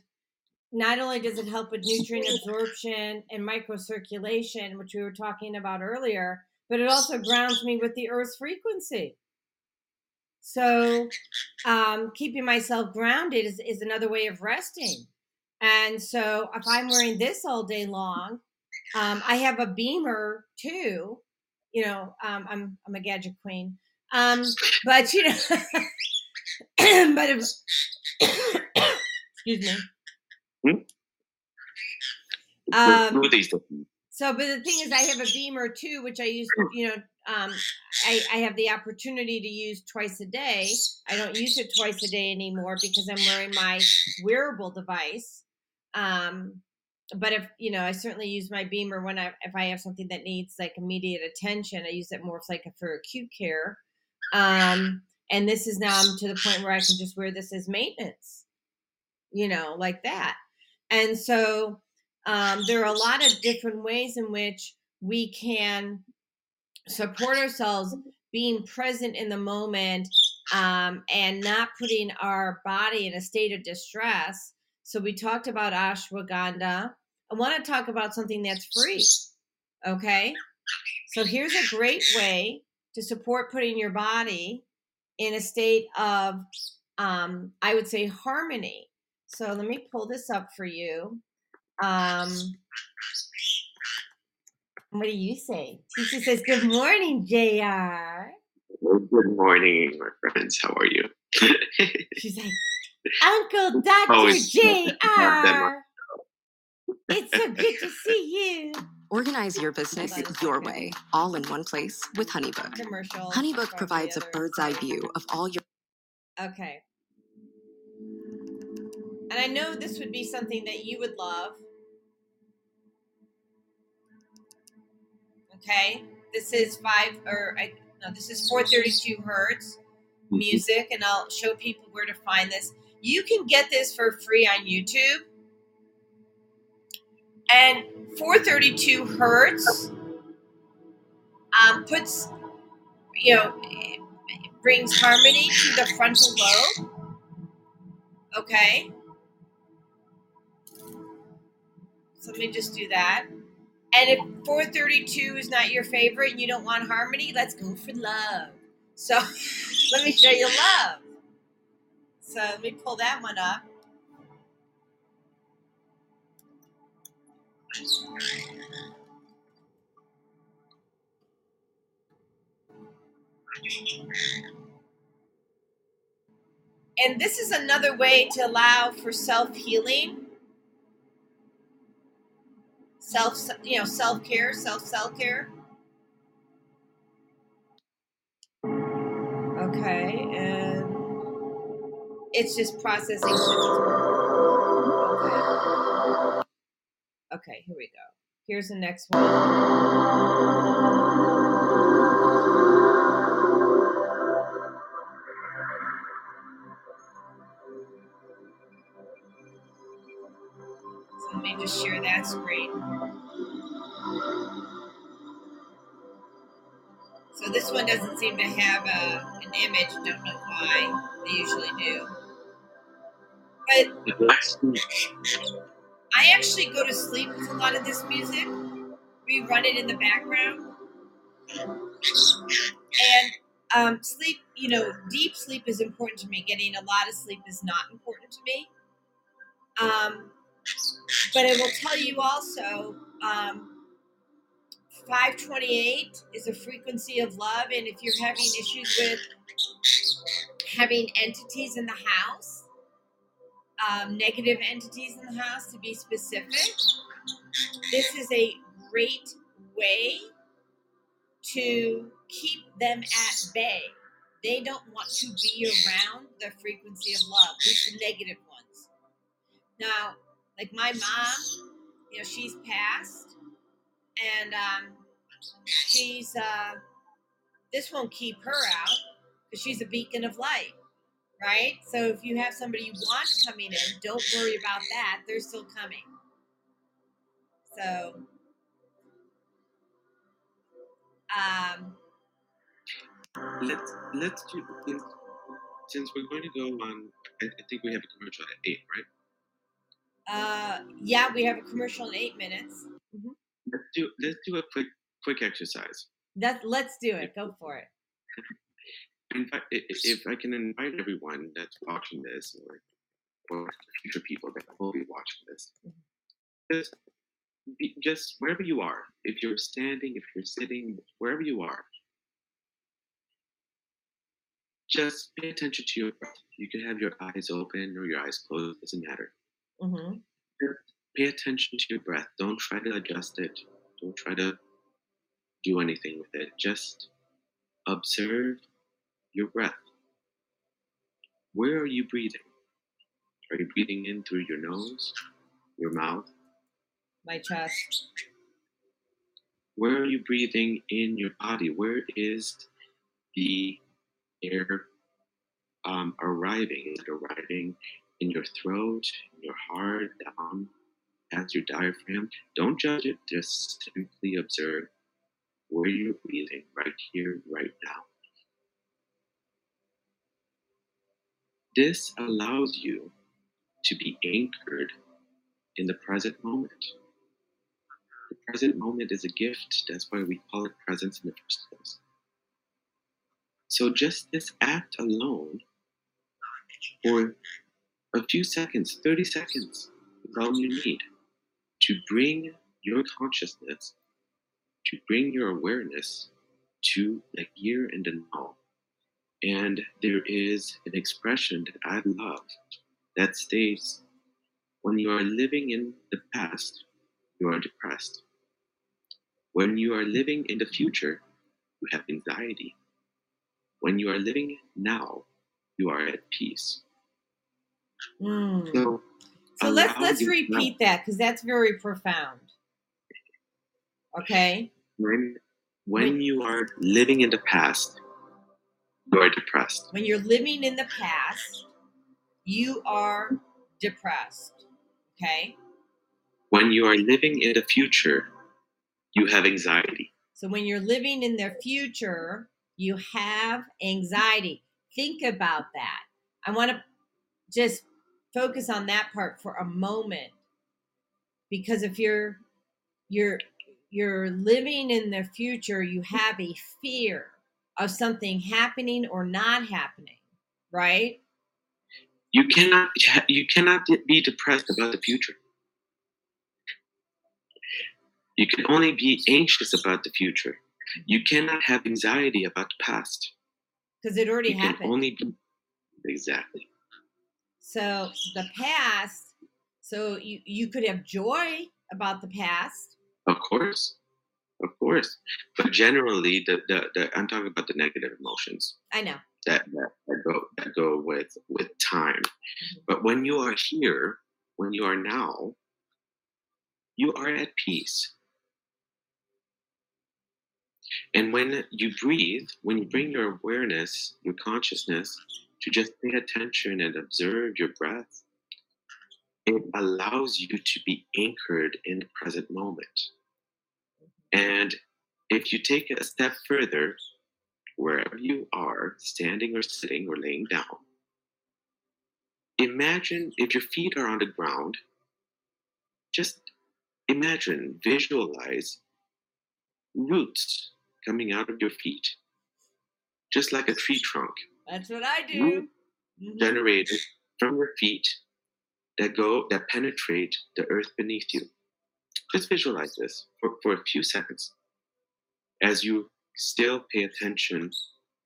not only does it help with nutrient absorption and microcirculation, which we were talking about earlier, but it also grounds me with the Earth's frequency. So, um, keeping myself grounded is, is another way of resting. And so, if I'm wearing this all day long, um, I have a BEMER too. You know, um, I'm I'm a gadget queen. Um, but you know, [COUGHS] but if, [COUGHS] excuse me. Hmm? Um, Who are these things? so, but the thing is, I have a BEMER too, which I use. You know, um, I, I have the opportunity to use twice a day. I don't use it twice a day anymore because I'm wearing my wearable device. Um, but if you know, I certainly use my BEMER when I if I have something that needs like immediate attention. I use it more like for acute care. Um, and this is now I'm to the point where I can just wear this as maintenance, you know, like that. And so um, there are a lot of different ways in which we can support ourselves being present in the moment um, and not putting our body in a state of distress. So we talked about ashwagandha. I want to talk about something that's free. Okay. So here's a great way to support putting your body in a state of, um, I would say, harmony. So let me pull this up for you. Um, what do you say? Tisha says, Good morning, JR. Good morning, my friends. How are you? [LAUGHS] She's like, Uncle Dr. It's- JR. It's so good to see you. Organize your business Hold on a your way, all in one place with HoneyBook. Commercial. HoneyBook provides a bird's eye view of all your Okay. And I know this would be something that you would love. Okay. This is five or I no, this is 432 hertz music, and I'll show people where to find this. You can get this for free on YouTube. And 432 hertz um, puts, you know, brings harmony to the frontal lobe. Okay. So let me just do that. And if 432 is not your favorite and you don't want harmony, let's go for love. So [LAUGHS] let me show you love. So let me pull that one up. And this is another way to allow for self healing, self, you know, self care, self self care. Okay, and it's just processing. Okay. Okay, here we go. Here's the next one. Screen. So this one doesn't seem to have a, an image. Don't know why. They usually do. But I actually go to sleep with a lot of this music. We run it in the background. And um, sleep, you know, deep sleep is important to me. Getting a lot of sleep is not important to me. Um, but I will tell you also, um, 528 is a frequency of love. And if you're having issues with having entities in the house, um, negative entities in the house to be specific, this is a great way to keep them at bay. They don't want to be around the frequency of love, the negative ones. Now, like my mom, you know, she's passed, and um, she's uh, this won't keep her out because she's a beacon of light, right? So if you have somebody you want coming in, don't worry about that; they're still coming. So, um, let's let's do since we're going to go on. I, I think we have a commercial at eight, right? Uh, yeah, we have a commercial in eight minutes. Let's do let's do a quick quick exercise. That let's do it. Go for it. [LAUGHS] In fact, if I can invite everyone that's watching this, or or future people that will be watching this, just be, just wherever you are, if you're standing, if you're sitting, wherever you are, just pay attention to your breath. You can have your eyes open or your eyes closed, doesn't matter. Mm-hmm. Pay attention to your breath. Don't try to adjust it. Don't try to do anything with it. Just observe your breath. Where are you breathing? Are you breathing in through your nose, your mouth? My chest. Where are you breathing in your body? Where is the air um, arriving? Is it arriving in your throat, your heart, um, down past your diaphragm? Don't judge it. Just simply observe where you're breathing right here, right now. This allows you to be anchored in the present moment. The present moment is a gift. That's why we call it presence in the first place. So, just this act alone, for a few seconds, 30 seconds, is all you need to bring your consciousness, to bring your awareness to the here and the now. And there is an expression that I love that states when you are living in the past, you are depressed. When you are living in the future, you have anxiety. When you are living now, you are at peace. Mm. So, So let's let's yourself- repeat that because that's very profound. Okay. when when you are living in the past, you are depressed. When you're living in the past, you are depressed. Okay. When you are living in the future, you have anxiety. So when you're living in the future, you have anxiety. Think about that. I want to just focus on that part for a moment because if you're you're you're living in the future, you have a fear of something happening or not happening, right? You cannot you cannot be depressed about the future. You can only be anxious about the future. You cannot have anxiety about the past. Because it already You happened. only be exactly. So the past, so you you could have joy about the past. Of course. Of course. But generally the, the, the I'm talking about the negative emotions. I know. that, that, that go that go with with time. Mm-hmm. But when you are here, when you are now, you are at peace. And when you breathe, when you bring your awareness, your consciousness to just pay attention and observe your breath, it allows you to be anchored in the present moment. And if you take a step further, wherever you are, standing or sitting or laying down, imagine if your feet are on the ground, just imagine, visualize roots coming out of your feet, just like a tree trunk That's what I do. Mhm. generated from your feet that go that penetrate the earth beneath you. Just visualize this for, for a few seconds as you still pay attention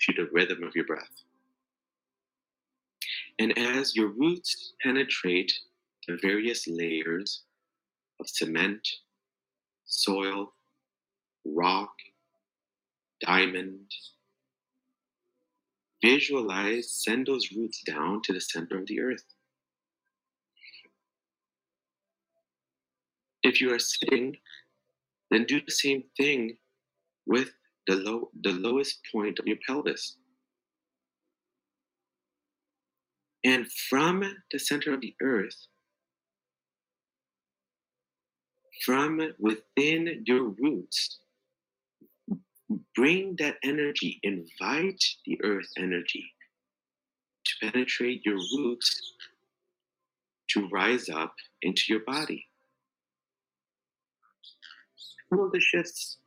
to the rhythm of your breath. And as your roots penetrate the various layers of cement, soil, rock, diamond, visualize, send those roots down to the center of the earth. If you are sitting, then do the same thing with the low the lowest point of your pelvis. And from the center of the earth, from within your roots, bring that energy, invite the earth energy to penetrate your roots to rise up into your body. Feel the shifts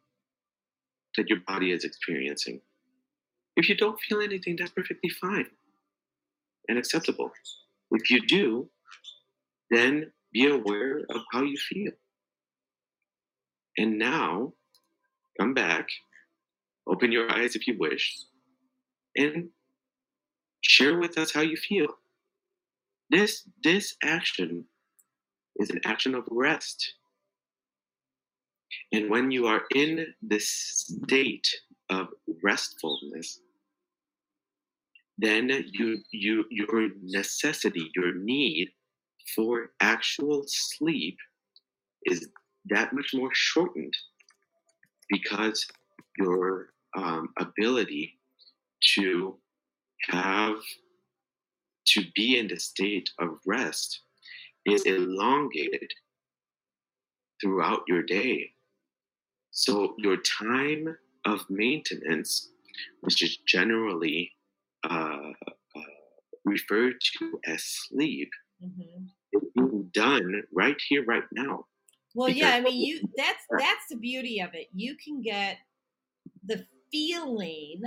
that your body is experiencing. If you don't feel anything, that's perfectly fine and acceptable. If you do, then be aware of how you feel. And now, come back, open your eyes if you wish, and share with us how you feel. This this action is an action of rest. And when you are in this state of restfulness, then you you your necessity, your need for actual sleep is that much more shortened because your um, ability to have to be in the state of rest is elongated throughout your day. So your time of maintenance, which is generally uh, uh, referred to as sleep, Mhm. is being done right here, right now. Well, yeah, I mean, you that's that's the beauty of it. You can get the feeling,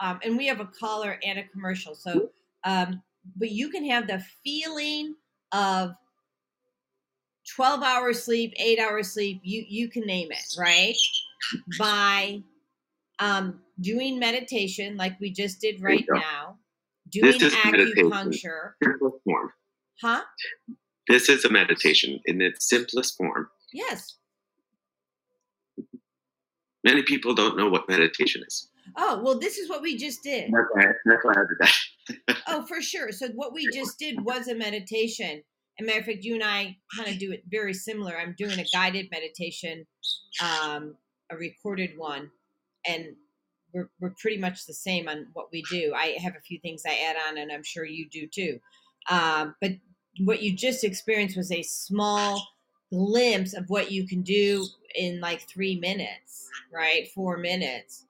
um, and we have a caller and a commercial, so um, but you can have the feeling of twelve hours sleep, eight hours sleep. You you can name it right by um, doing meditation, like we just did right now, doing is acupuncture, huh? This is a meditation in its simplest form. Yes. Many people don't know what meditation is. Oh well, this is what we just did. That's why, that's why I did that. [LAUGHS] Oh, for sure. So what we just did was a meditation. And matter of fact, you and I kind of do it very similar. I'm doing a guided meditation, um, a recorded one, and we're, we're pretty much the same on what we do. I have a few things I add on, and I'm sure you do too. Um, but what you just experienced was a small glimpse of what you can do in like three minutes, right? Four minutes.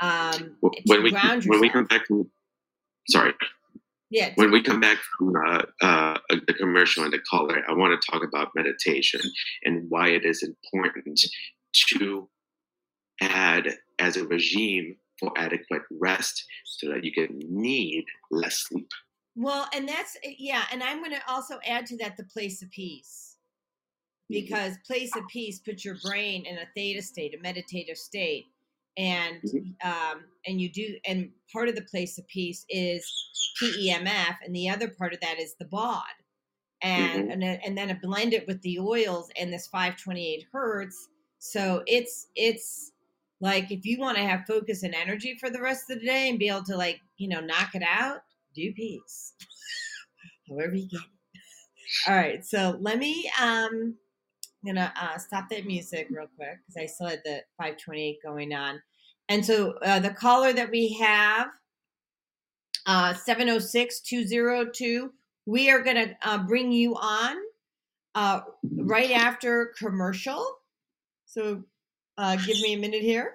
Um, When we when we come back from sorry yeah, when we come back from uh, uh, the commercial and the caller, I want to talk about meditation and why it is important to add as a regime for adequate rest so that you can need less sleep. Well, and that's yeah, and I'm going to also add to that the place of peace. Because place of peace puts your brain in a theta state, a meditative state. And um, and you do and part of the place of peace is PEMF and the other part of that is the bod. And Mhm. and, then- and then blend it with the oils and this 528 hertz. So it's it's like if you want to have focus and energy for the rest of the day and be able to like, you know, knock it out, do peace. [LAUGHS] However you get it. All right, so let me um gonna uh, stop that music real quick because I still had the 528 going on. And so uh, the caller that we have, uh, 706 202, we are to uh, bring you on uh, right after commercial. So uh, give me a minute here.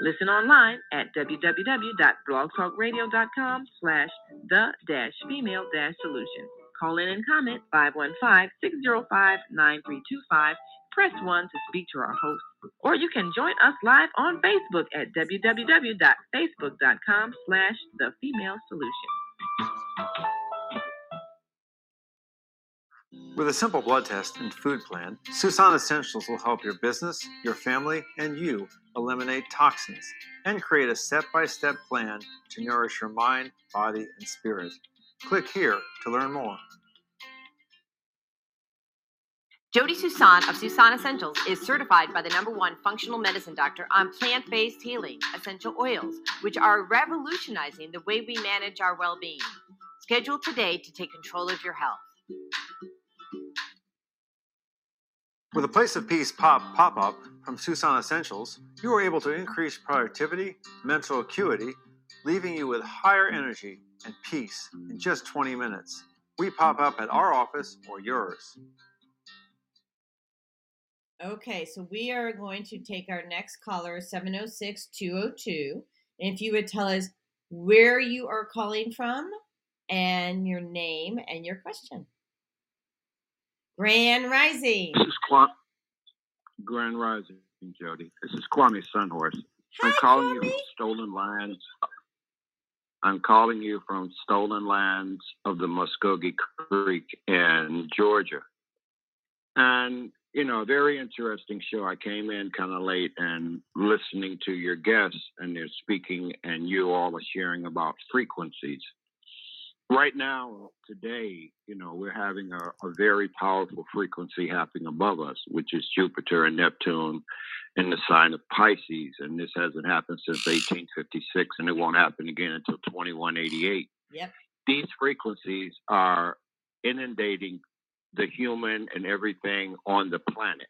Listen online at www.blogtalkradio.com slash the dash female dash solution. Call in and comment 515-605-9325. Press 1 to speak to our host. Or you can join us live on Facebook at www.facebook.com slash the With a simple blood test and food plan, Susan Essentials will help your business, your family, and you eliminate toxins and create a step by step plan to nourish your mind, body, and spirit. Click here to learn more. Jody Susan of Susan Essentials is certified by the number one functional medicine doctor on plant based healing essential oils, which are revolutionizing the way we manage our well being. Schedule today to take control of your health. With a Place of Peace pop pop up from Susan Essentials, you are able to increase productivity, mental acuity, leaving you with higher energy and peace in just 20 minutes. We pop up at our office or yours. Okay, so we are going to take our next caller, 706 202. And if you would tell us where you are calling from and your name and your question. Grand Rising. Kwame. Grand Rising, Jody. This is Kwame Sunhorse. I'm Hi, calling you Kwame. from stolen lands. I'm calling you from stolen lands of the Muskogee Creek in Georgia. And you know, very interesting show. I came in kind of late and listening to your guests, and they're speaking, and you all are sharing about frequencies. Right now, today, you know, we're having a, a very powerful frequency happening above us, which is Jupiter and Neptune in the sign of Pisces. And this hasn't happened since 1856, and it won't happen again until 2188. Yep. These frequencies are inundating the human and everything on the planet.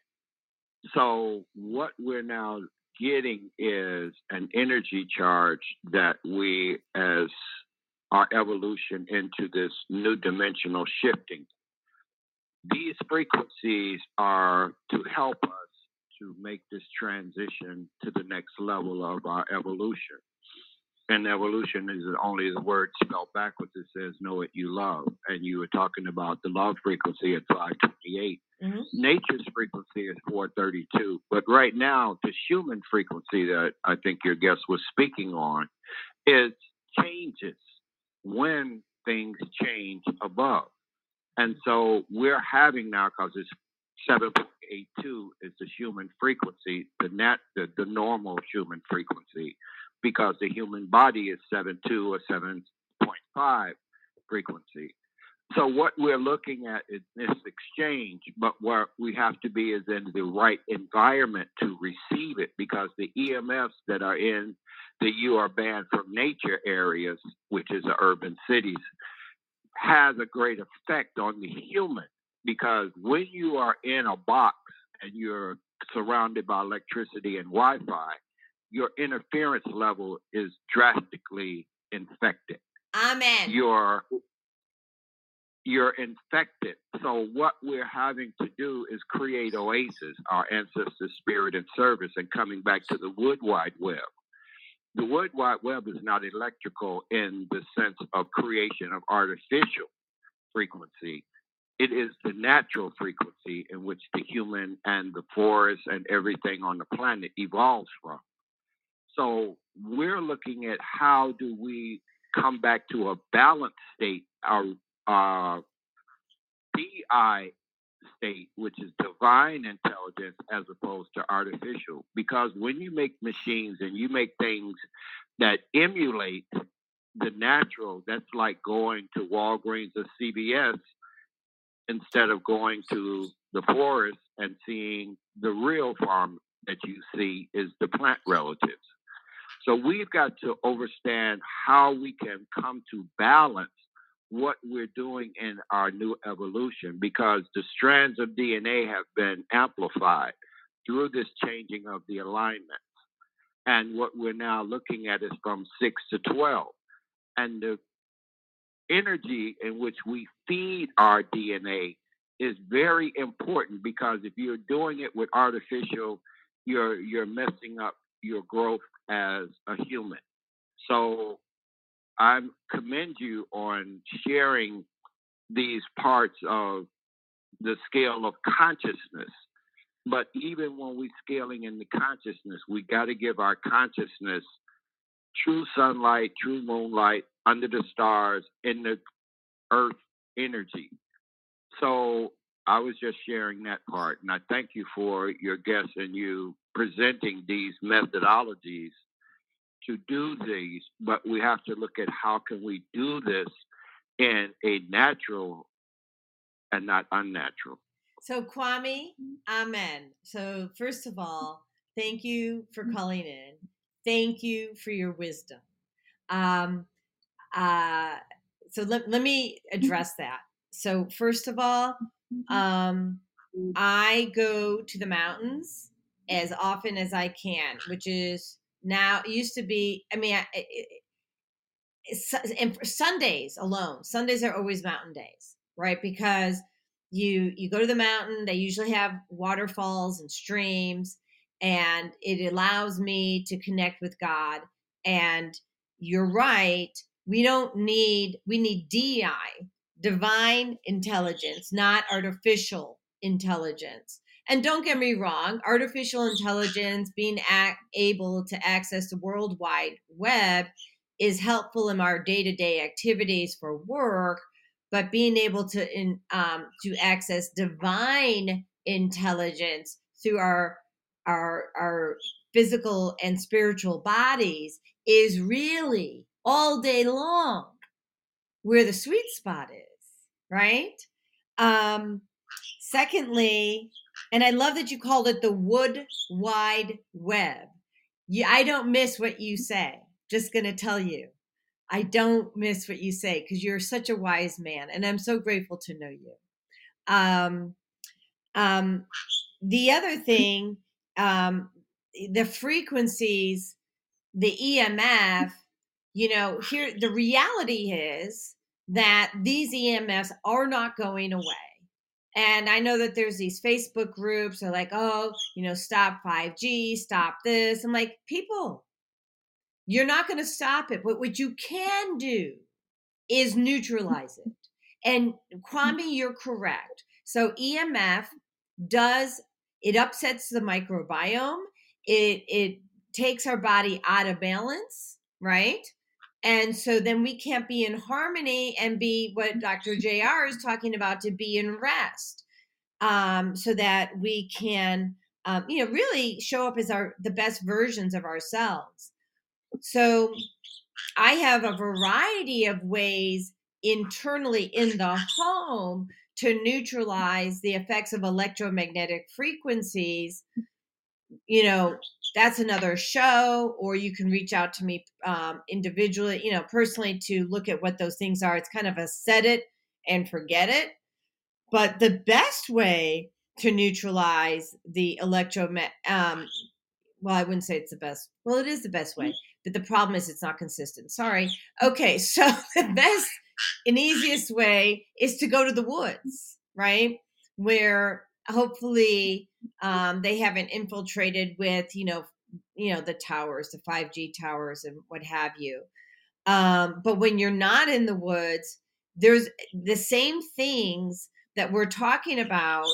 So, what we're now getting is an energy charge that we, as our evolution into this new dimensional shifting, these frequencies are to help us to make this transition to the next level of our evolution. And evolution is only the word spelled backwards. It says, know what you love. And you were talking about the love frequency at 528. Mhm. Nature's frequency is 432. But right now, the human frequency that I think your guest was speaking on is changes when things change above. And so we're having now, because it's 7.82 is the human frequency, the net, the, the normal human frequency, because the human body is 7.2 or 7.5 frequency. So what we're looking at is this exchange, but what we have to be is in the right environment to receive it because the EMFs that are in the you are banned from nature areas, which is the urban cities, has a great effect on the human because when you are in a box and you're surrounded by electricity and Wi-Fi, your interference level is drastically infected. Amen. You're you're infected. So what we're having to do is create oases, our ancestors' spirit and service, and coming back to the wood wide web. The wood wide web is not electrical in the sense of creation of artificial frequency. It is the natural frequency in which the human and the forest and everything on the planet evolves from. So we're looking at how do we come back to a balanced state, our uh, DI state, which is divine intelligence as opposed to artificial. Because when you make machines and you make things that emulate the natural, that's like going to Walgreens or CVS instead of going to the forest and seeing the real farm that you see is the plant relatives. So we've got to understand how we can come to balance what we're doing in our new evolution because the strands of DNA have been amplified through this changing of the alignments. And what we're now looking at is from 6 to 12. And the energy in which we feed our DNA is very important because if you're doing it with artificial, you're you're messing up your growth as a human. So I commend you on sharing these parts of the scale of consciousness. But even when we're scaling in the consciousness, we got to give our consciousness true sunlight, true moonlight, under the stars, in the earth energy. So I was just sharing that part. And I thank you for your guests and you presenting these methodologies to do these, but we have to look at how can we do this in a natural and not unnatural. So, Kwame, amen. So, first of all, thank you for calling in. Thank you for your wisdom. Um, uh, so, let, let me address that. So, first of all, um, I go to the mountains as often as I can, which is now it used to be. I mean, I, it, it's, uh, and for Sundays alone, Sundays are always mountain days, right? Because you you go to the mountain. They usually have waterfalls and streams, and it allows me to connect with God. And you're right. We don't need we need DI, divine intelligence, not artificial intelligence. And don't get me wrong, artificial intelligence, being ac- able to access the World Wide Web, is helpful in our day to day activities for work. But being able to in, um, to access divine intelligence through our our our physical and spiritual bodies is really all day long where the sweet spot is, right? Um, secondly, and I love that you called it the wood wide web. You, I don't miss what you say. Just going to tell you. I don't miss what you say because you're such a wise man, and I'm so grateful to know you. Um, um, the other thing, um, the frequencies, the EMF, you know, here the reality is that these EMFs are not going away. And I know that there's these Facebook groups are like, oh, you know, stop 5G, stop this. I'm like, people, you're not going to stop it. But what you can do is neutralize it. And mm. Kwame, you're correct. So EMF does it upsets the microbiome. It it takes our body out of balance, right? And so then we can't be in harmony and be what Dr. JR is talking about to be in rest. Um, so that we can um, you know really show up as our the best versions of ourselves. So I have a variety of ways internally in the home to neutralize the effects of electromagnetic frequencies you know that's another show or you can reach out to me um, individually you know personally to look at what those things are. It's kind of a set it and forget it. But the best way to neutralize the electromagnetic um, well i wouldn't say it's the best well it is the best way but the problem is it's not consistent. Sorry. Okay [LAUGHS] so the best and easiest way is to go to the woods, right? Where hopefully um, they haven't infiltrated with, you know, you know, the towers, the 5G towers and what have you. Um, but when you're not in the woods, there's the same things that we're talking about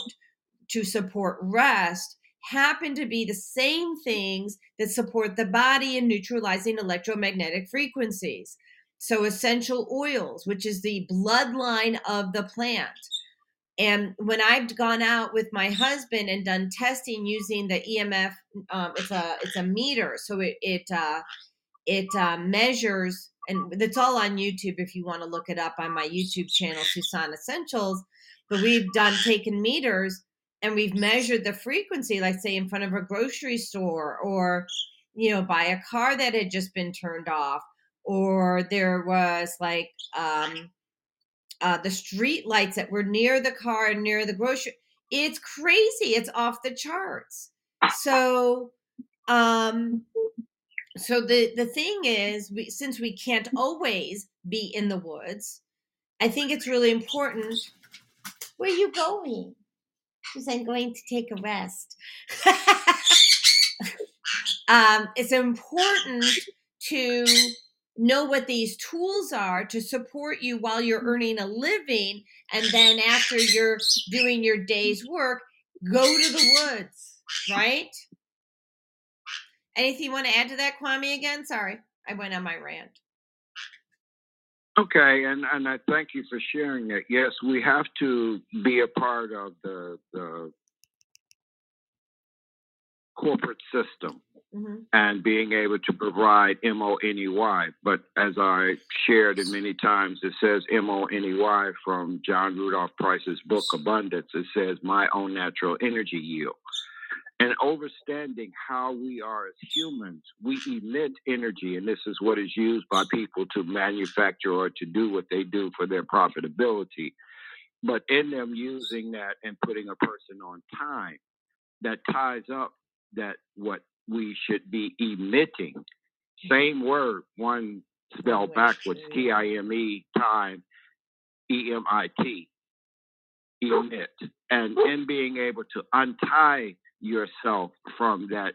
to support rest happen to be the same things that support the body in neutralizing electromagnetic frequencies. So, essential oils, which is the bloodline of the plant. And when I've gone out with my husband and done testing using the EMF, um, it's a it's a meter, so it it uh, it uh, measures, and it's all on YouTube if you want to look it up on my YouTube channel, Susan Essentials. But we've done taken meters and we've measured the frequency, like say in front of a grocery store or you know by a car that had just been turned off or there was like um, uh, the street lights that were near the car and near the grocery. It's crazy. It's off the charts. So, um, so the the thing is, we, since we can't always be in the woods, I think it's really important. Where are you going? Because I'm going to take a rest. [LAUGHS] um, it's important to know what these tools are to support you while you're mm-hmm. earning a living and then after you're [LAUGHS] doing your day's work go to the woods right? Anything you want to add to that kwame again? Sorry i went on my rant. Okay, and, and I thank you for sharing it. Yes, we have to be a part of the, the corporate system mm-hmm. and being able to provide M O N E Y. But as I shared it many times, it says M O N E Y from John Randolph Price's book Abundance. It says my own natural energy yield. And understanding how we are as humans, we emit energy, and this is what is used by people to manufacture or to do what they do for their profitability. But in them using that and putting a person on time, that ties up that what we should be emitting. Same word, one spelled backwards, T I M E, time, E M I T, emit. And in being able to untie yourself from that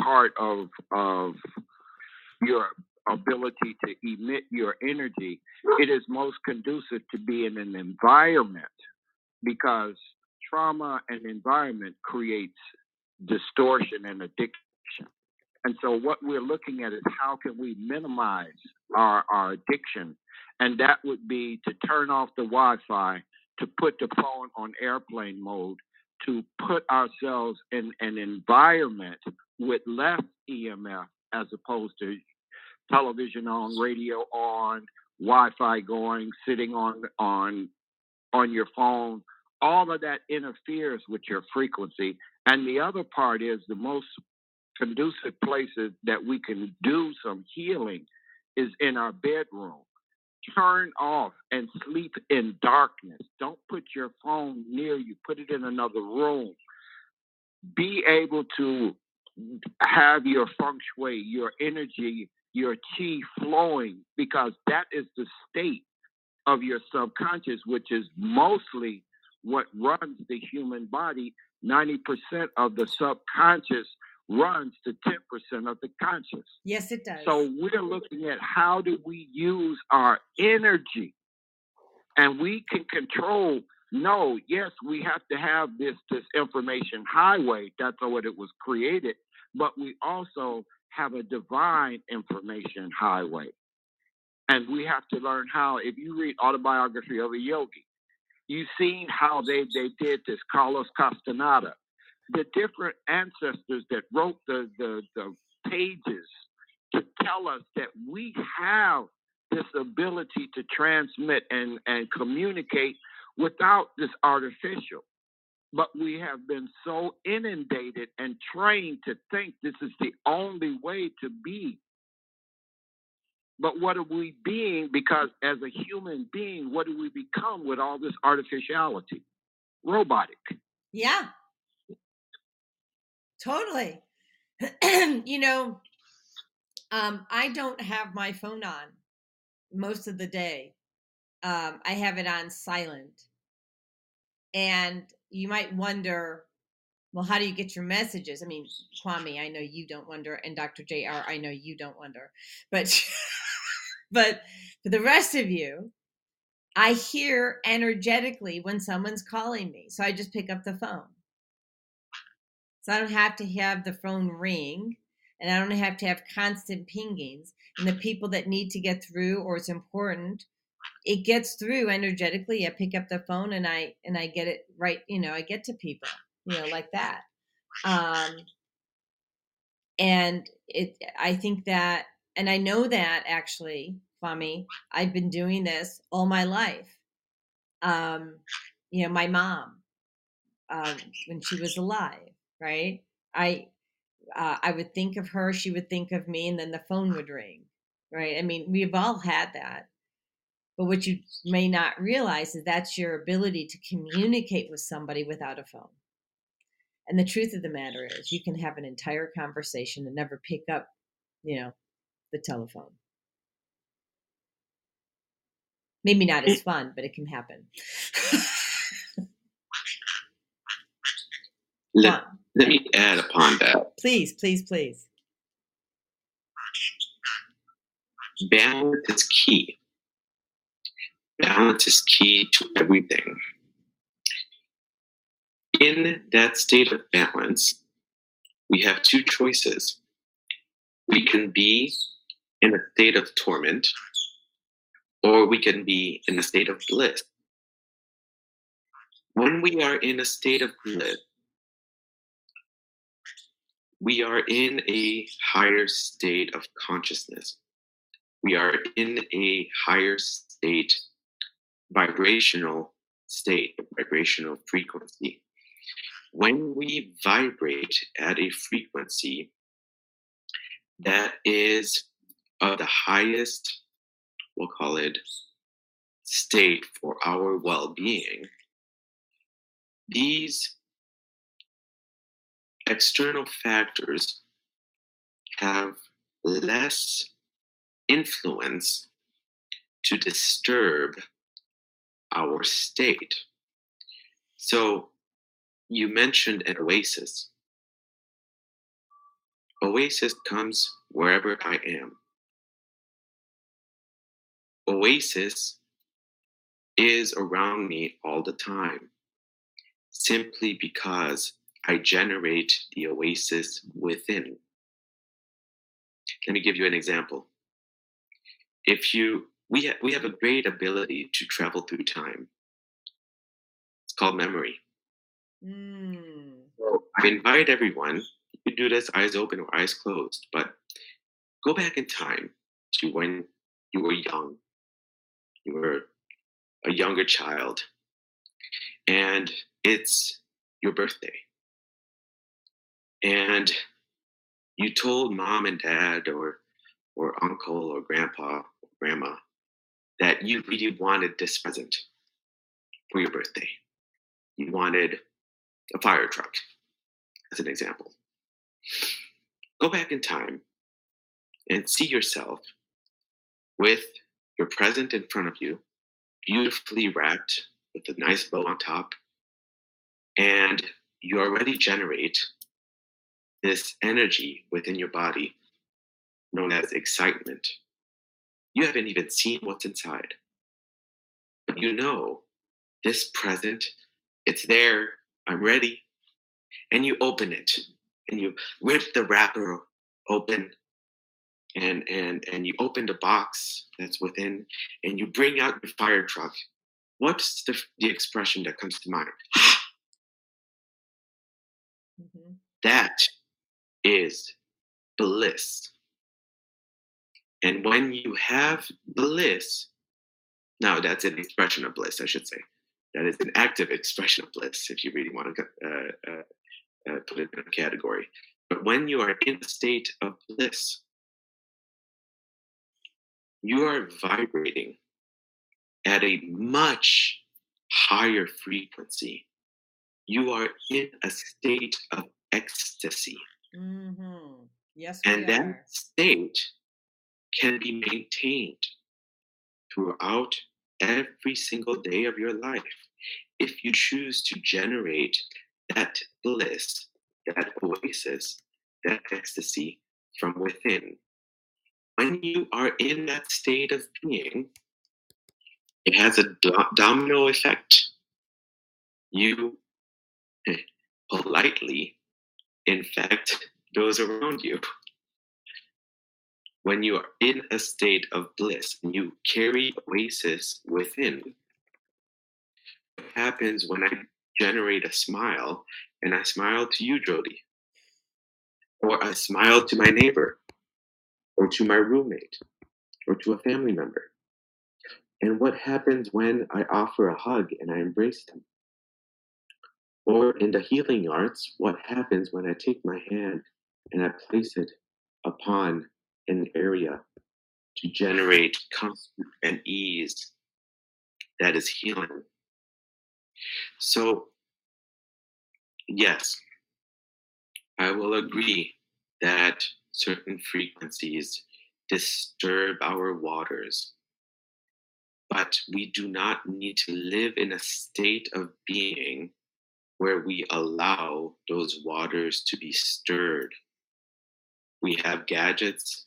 part of, of your ability to emit your energy, it is most conducive to be in an environment because trauma and environment creates distortion and addiction and so what we're looking at is how can we minimize our, our addiction? And that would be to turn off the Wi-Fi, to put the phone on airplane mode, to put ourselves in an environment with less EMF as opposed to television on, radio on, Wi-Fi going, sitting on on on your phone. All of that interferes with your frequency. And the other part is the most conducive places that we can do some healing is in our bedroom. Turn off and sleep in darkness. Don't put your phone near you. Put it in another room. Be able to have your feng shui, your energy, your chi flowing, because that is the state of your subconscious, which is mostly what runs the human body. 90% of the subconscious runs to 10% of the conscious. Yes, it does. So we're looking at how do we use our energy and we can control no, yes, we have to have this this information highway. That's what it was created. But we also have a divine information highway. And we have to learn how, if you read autobiography of a yogi, you've seen how they, they did this, Carlos Castaneda, the different ancestors that wrote the, the, the pages to tell us that we have this ability to transmit and, and communicate without this artificial. But we have been so inundated and trained to think this is the only way to be. But what are we being? Because as a human being, what do we become with all this artificiality? Robotic. Yeah. Totally. [CLEARS THROAT] you know, um, I don't have my phone on most of the day. Um, I have it on silent. And you might wonder, well, how do you get your messages? I mean, Kwame, I know you don't wonder, and Dr. JR, I know you don't wonder. But [LAUGHS] but for the rest of you, I hear energetically when someone's calling me. So I just pick up the phone. So I don't have to have the phone ring and I don't have to have constant pingings. And the people that need to get through or it's important, it gets through energetically. I pick up the phone and I and I get it right, you know, I get to people, you know, like that. Um and it I think that and I know that actually, Kwame, I've been doing this all my life. Um, you know, my mom, um, when she was alive, right? I uh, I would think of her, she would think of me, and then the phone would ring, right? I mean, we've all had that. But what you may not realize is that's your ability to communicate with somebody without a phone. And the truth of the matter is, you can have an entire conversation and never pick up, you know, the telephone. Maybe not as fun, but it can happen. Let me add upon that. Please, please, please. Balance is key. Balance is key to everything. In that state of balance, we have two choices. We can be in a state of torment, or we can be in a state of bliss. When we are in a state of bliss, we are in a higher state of consciousness. We are in a higher state, vibrational state, vibrational frequency. When we vibrate at a frequency that is of the highest, we'll call it, state for our well being, these external factors have less influence to disturb our state. So, you mentioned an oasis. Oasis comes wherever I am. Oasis is around me all the time simply because I generate the oasis within. Let me give you an example. If you, we, ha- we have a great ability to travel through time. It's called memory. Mm. So I invite everyone, you can do this eyes open or eyes closed, but go back in time to when you were young. You were a younger child, and it's your birthday. And you told mom and dad or or uncle or grandpa or grandma that you really wanted this present for your birthday. You wanted a fire truck, as an example. Go back in time and see yourself with your present in front of you, beautifully wrapped with a nice bow on top, and you already generate this energy within your body known as excitement. You haven't even seen what's inside. But you know this present, it's there, I'm ready. And you open it and you rip the wrapper open and and and you open the box that's within and you bring out your fire truck. What's the, the expression that comes to mind? Mm-hmm. That is bliss. And when you have bliss, now that's an expression of bliss, I should say. That is an active expression of bliss, if you really want to uh, uh, uh, put it in a category. But when you are in a state of bliss, you are vibrating at a much higher frequency. You are in a state of ecstasy. Mm-hmm. Yes, and that are. state can be maintained throughout every single day of your life if you choose to generate that bliss, that oasis, that ecstasy from within. When you are in that state of being, it has a do- domino effect. You eh, politely infect those around you. When you are in a state of bliss and you carry oasis within, what happens when I generate a smile and I smile to you, Jody? Or I smile to my neighbor, or to my roommate, or to a family member? And what happens when I offer a hug and I embrace them? Or in the healing arts, what happens when I take my hand and I place it upon an area to generate comfort and ease that is healing? So, yes, I will agree that certain frequencies disturb our waters, but we do not need to live in a state of being where we allow those waters to be stirred. We have gadgets,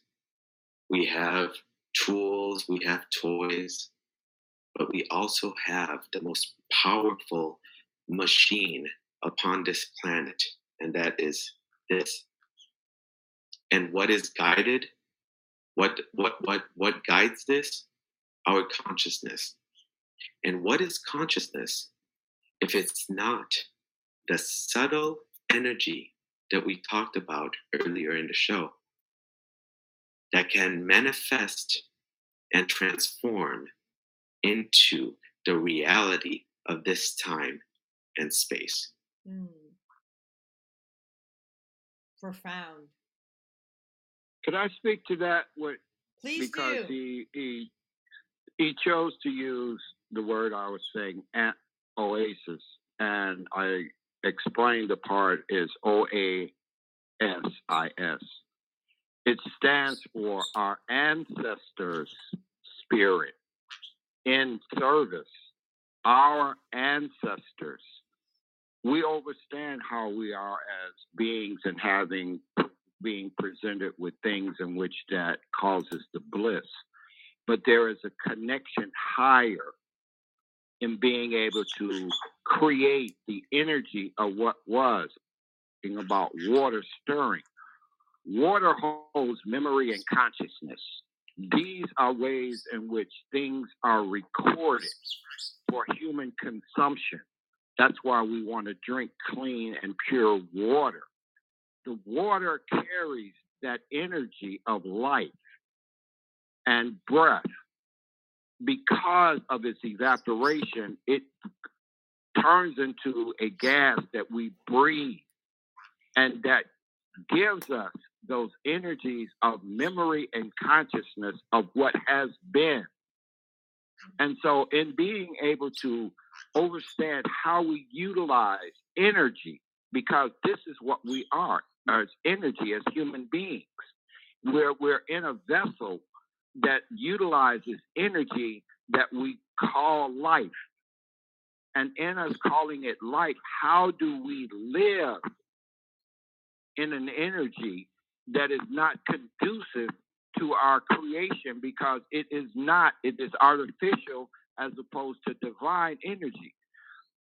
we have tools, we have toys, but we also have the most powerful machine upon this planet, and that is this. And what is guided? What what what what guides this? Our consciousness. And what is consciousness if it's not the subtle energy that we talked about earlier in the show that can manifest and transform into the reality of this time and space. Mm. Profound. Could I speak to that? What Please because do. he he he chose to use the word I was saying, an- oasis, and I explained the part is O A S I S. It stands for our ancestors' spirit in service. Our ancestors. We understand how we are as beings and having being presented with things in which that causes the bliss. But there is a connection higher in being able to create the energy of what was. About water stirring. Water holds memory and consciousness. These are ways in which things are recorded for human consumption. That's why we want to drink clean and pure water. The water carries that energy of life and breath. Because of its evaporation, it turns into a gas that we breathe and that gives us those energies of memory and consciousness of what has been. And so, in being able to understand how we utilize energy, because this is what we are as energy, as human beings, where we're in a vessel that utilizes energy that we call life. And in us calling it life, how do we live in an energy that is not conducive to our creation because it is not, it is artificial as opposed to divine energy.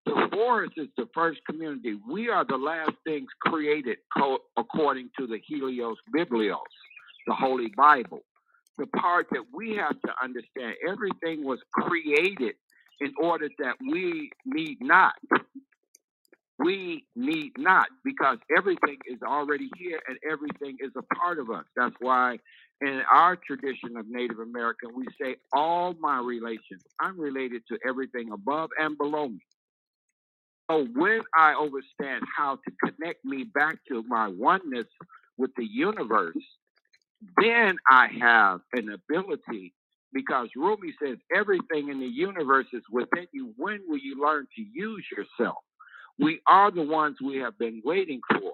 The forest is the first community. We are the last things created co- according to the Helios Biblios, the Holy Bible. The part that we have to understand everything was created in order that we need not we need not because everything is already here and everything is a part of us. That's why in our tradition of Native American, we say all my relations, I'm related to everything above and below me. So when I understand how to connect me back to my oneness with the universe, then I have an ability because Rumi says everything in the universe is within you. When will you learn to use yourself? We are the ones we have been waiting for.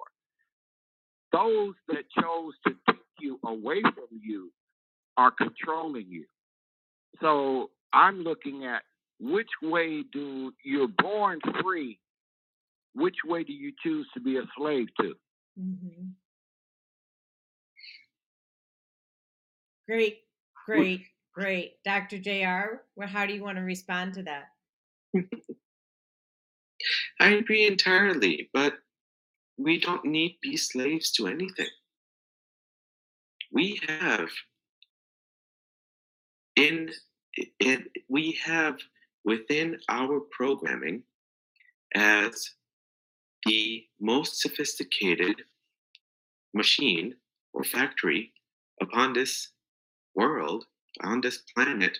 Those that chose to take you away from you are controlling you. So I'm looking at which way do you're born free, which way do you choose to be a slave to? Mm-hmm. Great, great, great. Dr. JR, well, how do you want to respond to that? [LAUGHS] I agree entirely, but we don't need to be slaves to anything. We have in it, we have within our programming as the most sophisticated machine or factory upon this world, on this planet,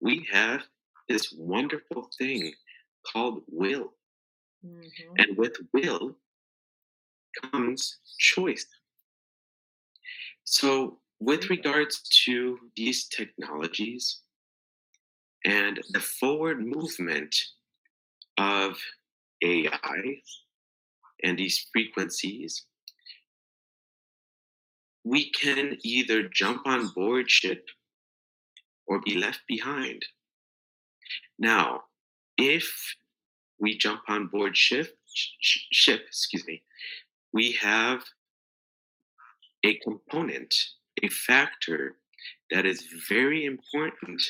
we have this wonderful thing called will. Mm-hmm. And with will comes choice. So, with regards to these technologies and the forward movement of AI and these frequencies, we can either jump on board ship or be left behind. Now, if we jump on board ship, ship, excuse me, we have a component, a factor that is very important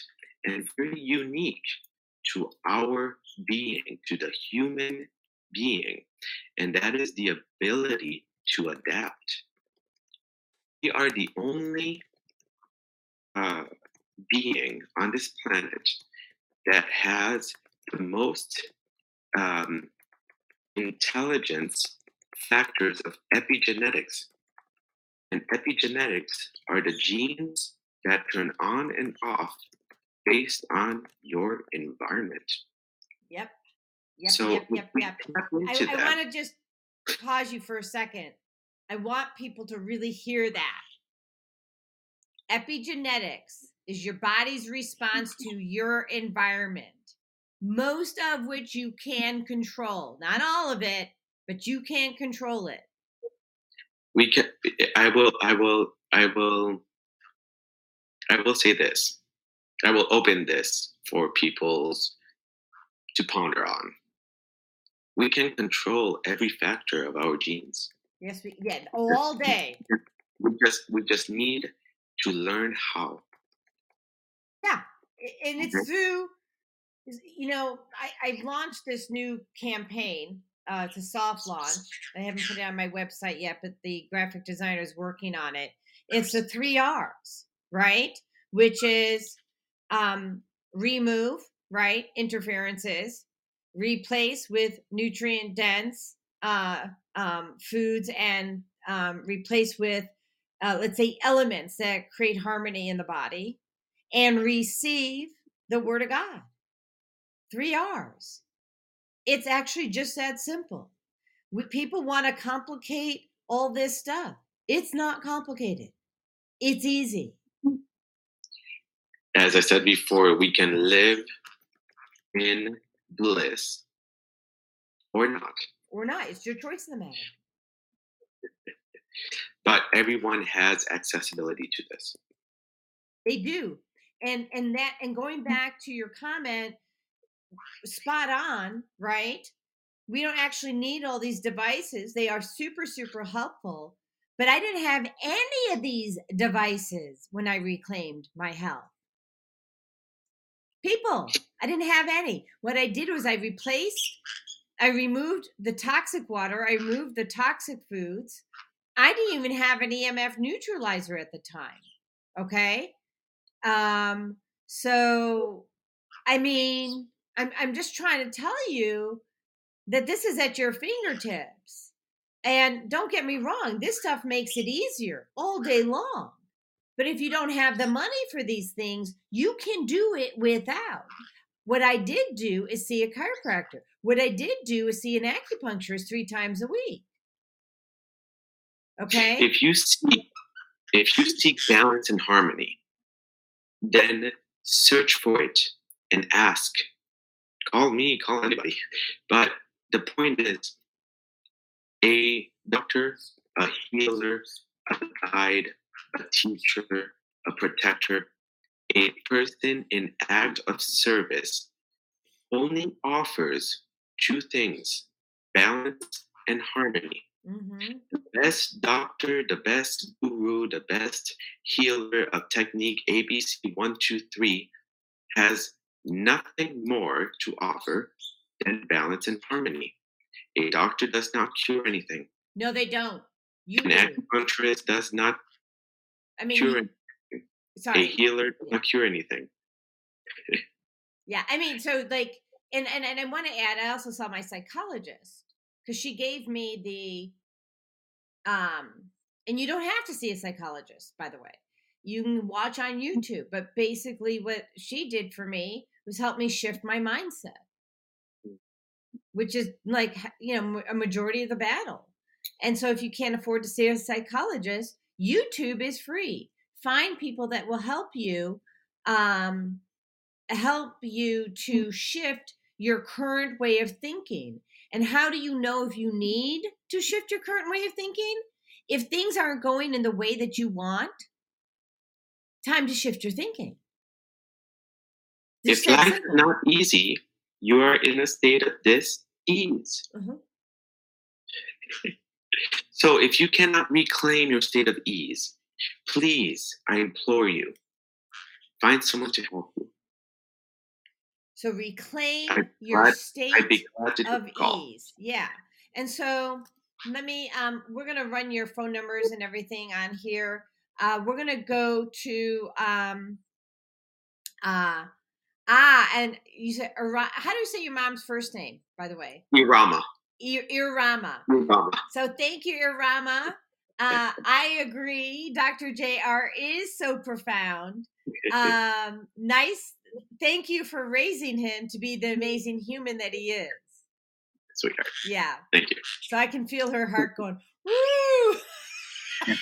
and very unique to our being, to the human being, and that is the ability to adapt. We are the only uh, being on this planet that has the most um, intelligence factors of epigenetics. And epigenetics are the genes that turn on and off based on your environment. Yep. Yep. So yep. Yep. Yep. I, I want to just pause you for a second. I want people to really hear that. Epigenetics is your body's response mm-hmm. to your environment most of which you can control. Not all of it, but you can control it. We can I will I will I will I will say this. I will open this for people's to ponder on. We can control every factor of our genes. Yes, we yeah, all day. We just we just need to learn how. Yeah. And it's through you know, I, I've launched this new campaign. Uh, it's a soft launch. I haven't put it on my website yet, but the graphic designer is working on it. It's the three R's, right? Which is um, remove, right? Interferences, replace with nutrient dense uh, um, foods and um, replace with, uh, let's say, elements that create harmony in the body, and receive the Word of God. Three R's. It's actually just that simple. We, people want to complicate all this stuff. It's not complicated. It's easy. As I said before, we can live in bliss or not. Or not. It's your choice in the matter. But everyone has accessibility to this. They do. And and that and going mm. back to your comment, spot on, right? We don't actually need all these devices. They are super, super helpful. But I didn't have any of these devices when I reclaimed my health. People, I didn't have any. What I did was I replaced, I removed the toxic water, I removed the toxic foods. I didn't even have an EMF neutralizer at the time. Okay. Um, so I mean, I'm I'm just trying to tell you that this is at your fingertips. And don't get me wrong, this stuff makes it easier all day long. But if you don't have the money for these things, you can do it without. What I did do is see a chiropractor. What I did do is see an acupuncturist three times a week. Okay. If you seek, if you seek balance and harmony, then search for it and ask. Call me, call anybody. But the point is, a doctor, a healer, a guide, a teacher, a protector, a person in act of service only offers two things balance and harmony. Mm-hmm. The best doctor, the best guru, the best healer of technique ABC123 has nothing more to offer than balance and harmony. A doctor does not cure anything. No, they don't. You An do. acupuncturist does not I mean, cure anything. A healer does not cure anything. [LAUGHS] Yeah, I mean, so like, and and and I want to add, I also saw my psychologist because she gave me the, um, and you don't have to see a psychologist, by the way. You can watch on YouTube, but basically, what she did for me was help me shift my mindset, which is like you know a majority of the battle. And so, if you can't afford to see a psychologist, YouTube is free. Find people that will help you. Um, help you to shift your current way of thinking. And how do you know if you need to shift your current way of thinking? If things aren't going in the way that you want, time to shift your thinking. If life is not easy, you are in a state of dis-ease. Mhm. So if you cannot reclaim your state of ease, please, I implore you, find someone to help you. So reclaim I'd your state I'd be glad to of ease. Yeah. And so let me um we're gonna run your phone numbers and everything on here. Uh we're gonna go to um uh ah and you said how do you say your mom's first name, by the way? Irama. Ir- Irama. Irama. So thank you, Irama. Uh, I agree. Dr. JR is so profound. [LAUGHS] Um, nice. Thank you for raising him to be the amazing human that he is. Sweetheart. Yeah. Thank you. So I can feel her heart going, woo! [LAUGHS]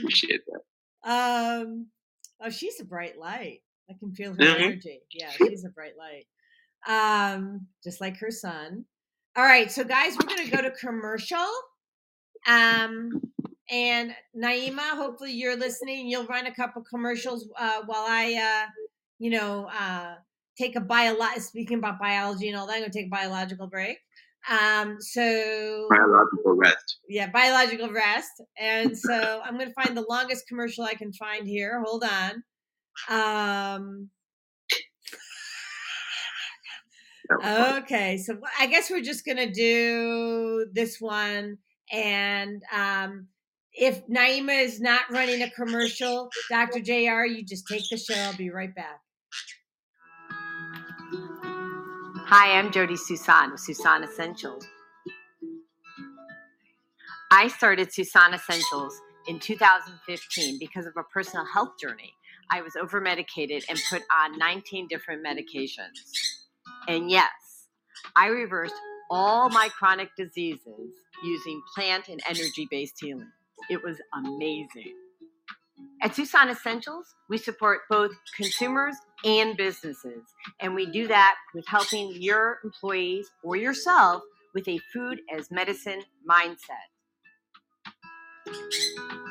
Appreciate that. [LAUGHS] um, oh, she's a bright light. I can feel her Mhm. energy. Yeah, she's a bright light. Um, just like her son. All right, so guys, we're gonna go to commercial. Um, and Naima, hopefully you're listening. You'll run a couple commercials uh, while I, uh, you know, uh, take a bio. Speaking about biology and all that, I'm gonna take a biological break. Um, so Biological rest. yeah, biological rest. And so I'm going to find the longest commercial I can find here. Hold on. Um, That was fun. okay, so I guess we're just going to do this one. And um, if Naima is not running a commercial, Dr. JR, you just take the show. I'll be right back. Hi, I'm Jody Susan with Susan Essentials. I started Susan Essentials in 2015 because of a personal health journey. I was over medicated and put on 19 different medications. And yes, I reversed all my chronic diseases using plant and energy based healing. It was amazing. At Susan Essentials, we support both consumers and businesses, and we do that with helping your employees or yourself with a food as medicine mindset.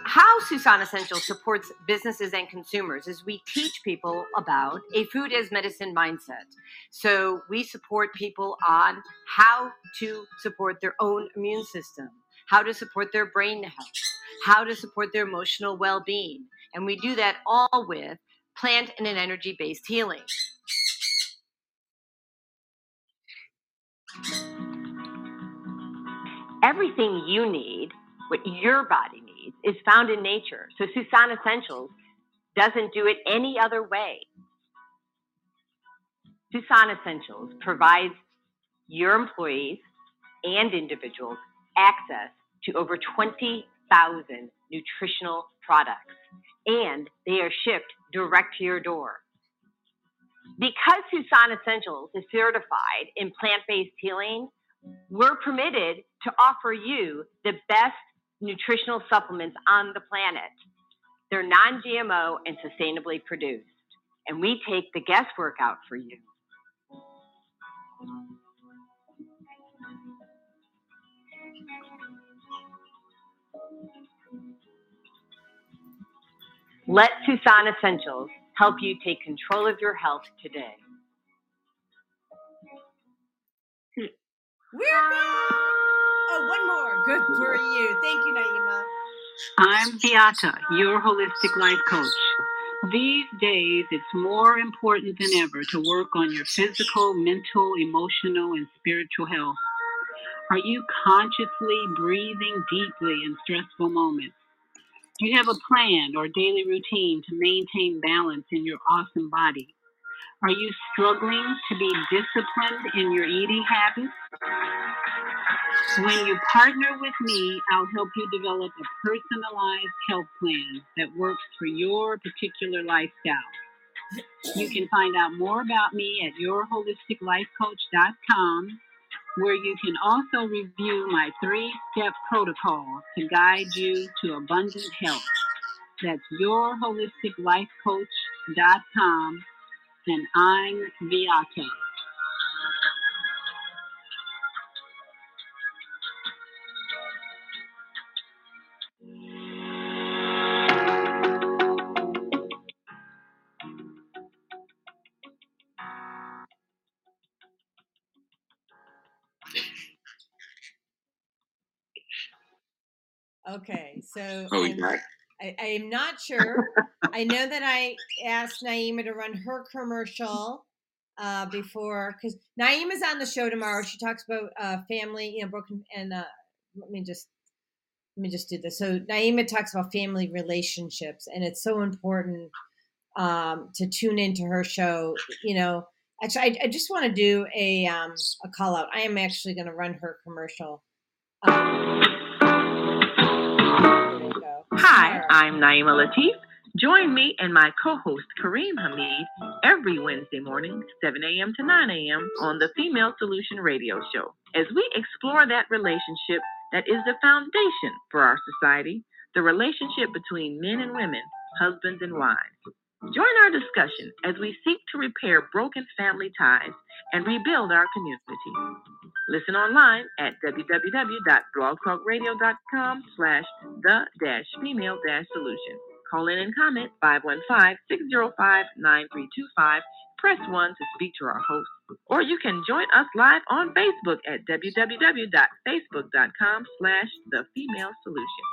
How Susan Essentials supports businesses and consumers is we teach people about a food as medicine mindset. So we support people on how to support their own immune system, how to support their brain health, how to support their emotional well being. And we do that all with plant and an energy based healing. Everything you need, what your body needs, is found in nature. So Susan Essentials doesn't do it any other way. Susan Essentials provides your employees and individuals access to over 20,000 nutritional products, and they are shipped direct to your door. Because Susan Essentials is certified in plant based healing, we're permitted to offer you the best nutritional supplements on the planet. They're non GMO and sustainably produced, and we take the guesswork out for you. Let Susan Essentials help you take control of your health today. We're back. Oh, one more. Good for you. Thank you, Naima. I'm Beata, your holistic life coach. These days, it's more important than ever to work on your physical, mental, emotional, and spiritual health. Are you consciously breathing deeply in stressful moments? Do you have a plan or daily routine to maintain balance in your awesome body? Are you struggling to be disciplined in your eating habits? When you partner with me, I'll help you develop a personalized health plan that works for your particular lifestyle. You can find out more about me at yourholisticlifecoach.com, where you can also review my three step protocol to guide you to abundant health. That's yourholisticlifecoach.com, and I'm Beata. So Oh, I'm- yeah. I, I am not sure. I know that I asked Naima to run her commercial uh, before because Naima's on the show tomorrow. She talks about uh, family, you know, broken. And uh, let me just let me just do this. So Naima talks about family relationships, and it's so important um, to tune into her show. You know, actually, I, I just want to do a um, a call out. I am actually going to run her commercial. Um, there you go. Hi, I'm Naima Latif. Join me and my co-host Kareem Hamid every Wednesday morning, 7 a.m. to 9 a.m. on the Female Solution Radio Show as we explore that relationship that is the foundation for our society, the relationship between men and women, husbands and wives. Join our discussion as we seek to repair broken family ties and rebuild our community. Listen online at www.blogtalkradio.com slash the dash female dash solution. Call in and comment 515-605-9325. Press 1 to speak to our host. Or you can join us live on Facebook at www.facebook.com slash the female solution.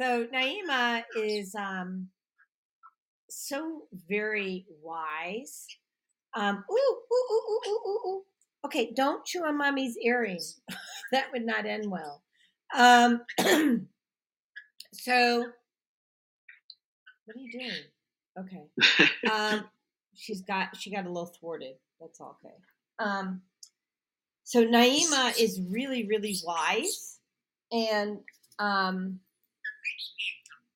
So Naima is um so very wise. Um ooh, ooh, ooh, ooh, ooh, ooh, ooh. Okay, don't chew on mommy's earring. [LAUGHS] that would not end well. Um [CLEARS THROAT] so what are you doing? Okay. Um [LAUGHS] she's got she got a little thwarted. That's all okay. Um, so Naima is really really wise and um,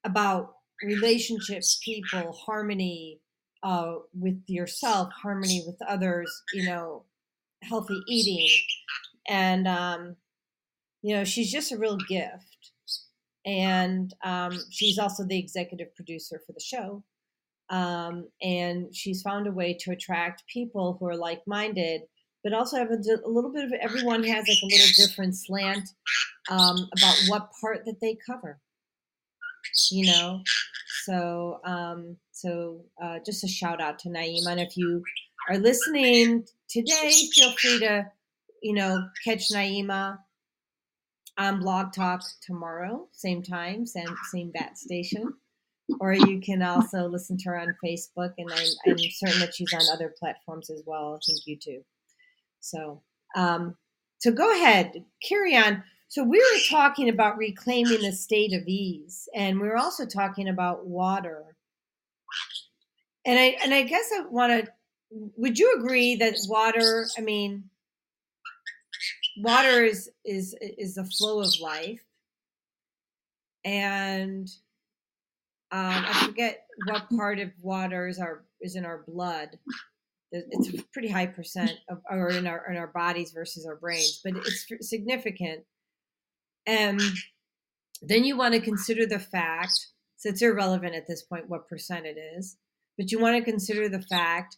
about relationships, people, harmony uh, with yourself, harmony with others. You know, healthy eating, and um, you know she's just a real gift. And um, she's also the executive producer for the show. Um, and she's found a way to attract people who are like-minded but also have a, a, little bit of everyone has like a little different slant um, about what part that they cover you know? So um, so uh, just a shout out to naima and if you are listening today feel free to you know catch naima on blog talk tomorrow same time same same bat station. Or you can also listen to her on facebook and I'm, I'm certain that she's on other platforms as well i think youtube. So, um, so go ahead, carry on. So we were talking about reclaiming the state of ease, and we were also talking about water. And I and I guess I want to. Would you agree that water? I mean, water is is is the flow of life, and um, I forget what part of water is our is in our blood it's a pretty high percent of or in our in our bodies versus our brains, but it's significant. And then you want to consider the fact, so it's irrelevant at this point what percent it is, but you want to consider the fact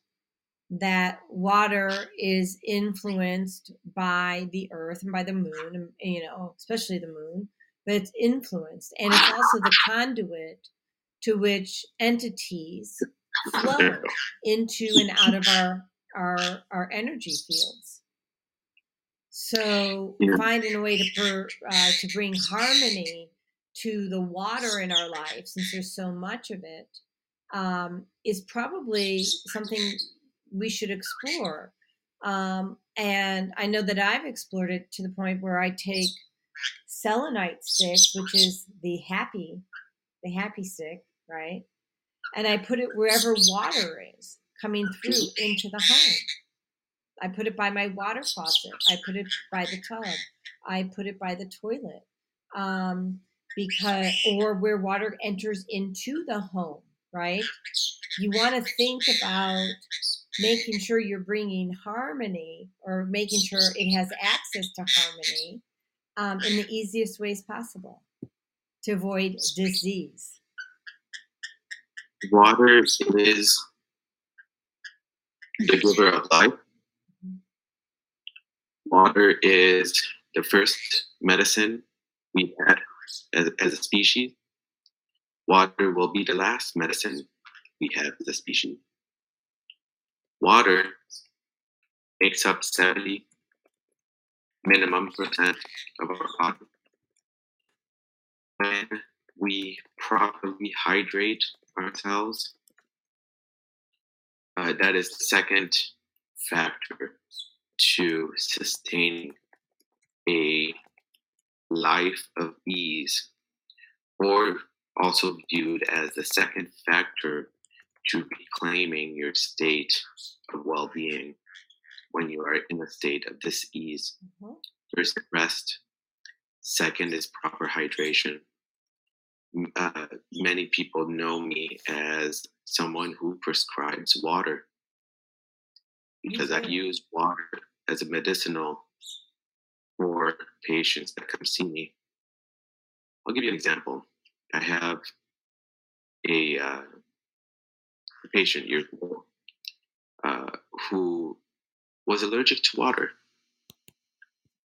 that water is influenced by the earth and by the moon, you know, especially the moon, but it's influenced. And it's also the conduit to which entities flow into and out of our our our energy fields. So finding a way to per, uh, to bring harmony to the water in our life, since there's so much of it, um, is probably something we should explore. Um, and I know that I've explored it to the point where I take selenite stick, which is the happy, the happy stick, right? and I put it wherever water is coming through into the home. I put it by my water faucet. I put it by the tub. I put it by the toilet. Um, because, or where water enters into the home, right? You want to think about making sure you're bringing harmony or making sure it has access to harmony um, in the easiest ways possible to avoid disease water is the giver of life. Water is the first medicine we had as, as a species. Water will be the last medicine we have as a species. Water makes up 70 minimum percent of our body. When we properly hydrate ourselves. Uh, that is the second factor to sustain a life of ease, or also viewed as the second factor to reclaiming your state of well being when you are in a state of dis ease. Mm-hmm. First, rest. Second is proper hydration uh, many people know me as someone who prescribes water because I use water as a medicinal for patients that come see me. I'll give you an example. I have a, uh, a patient years ago uh, who was allergic to water.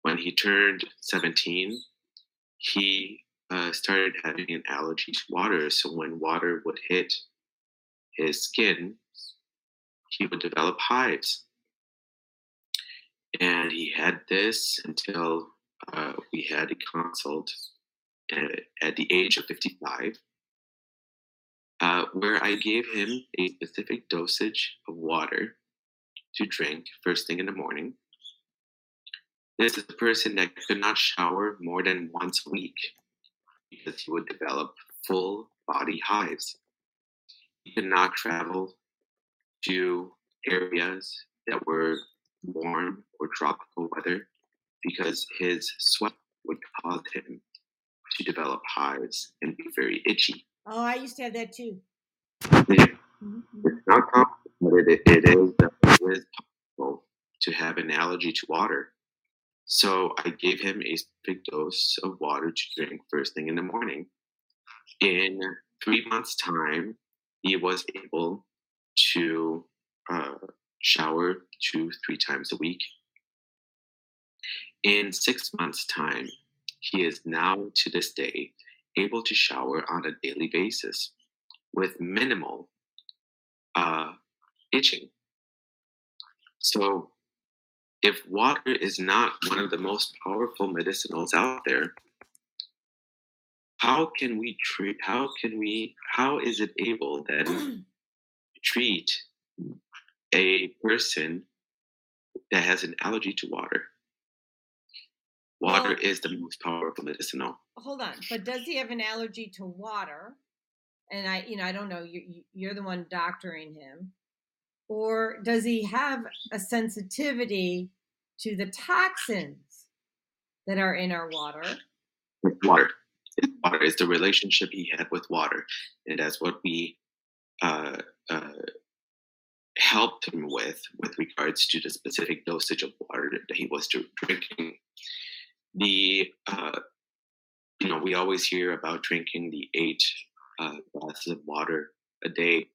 When he turned 17, he uh, started having an allergy to water. So when water would hit his skin, he would develop hives. And he had this until uh, we had a consult at, at, the age of 55, uh, where I gave him a specific dosage of water to drink first thing in the morning. This is a person that could not shower more than once a week because he would develop full body hives. He could not travel to areas that were warm or tropical weather because his sweat would cause him to develop hives and be very itchy. Oh, I used to have that too. It- Mm-hmm. It's not common, but it, it is it is possible to have an allergy to water. So I gave him a big dose of water to drink first thing in the morning. In three months' time, he was able to uh, shower two, three times a week. In six months' time, he is now to this day able to shower on a daily basis with minimal uh, itching. So, if water is not one of the most powerful medicinals out there, how can we treat? How can we? How is it able then to treat a person that has an allergy to water? Water Well- is the most powerful medicinal. Hold on, but does he have an allergy to water? And I, you know, I don't know. You, you're the one doctoring him, or does he have a sensitivity to the toxins that are in our water? water. Water is the relationship he had with water, and that's what we uh, uh, helped him with, with regards to the specific dosage of water that he was dr- drinking. The uh, you know we always hear about drinking the eight uh, glasses of water a day.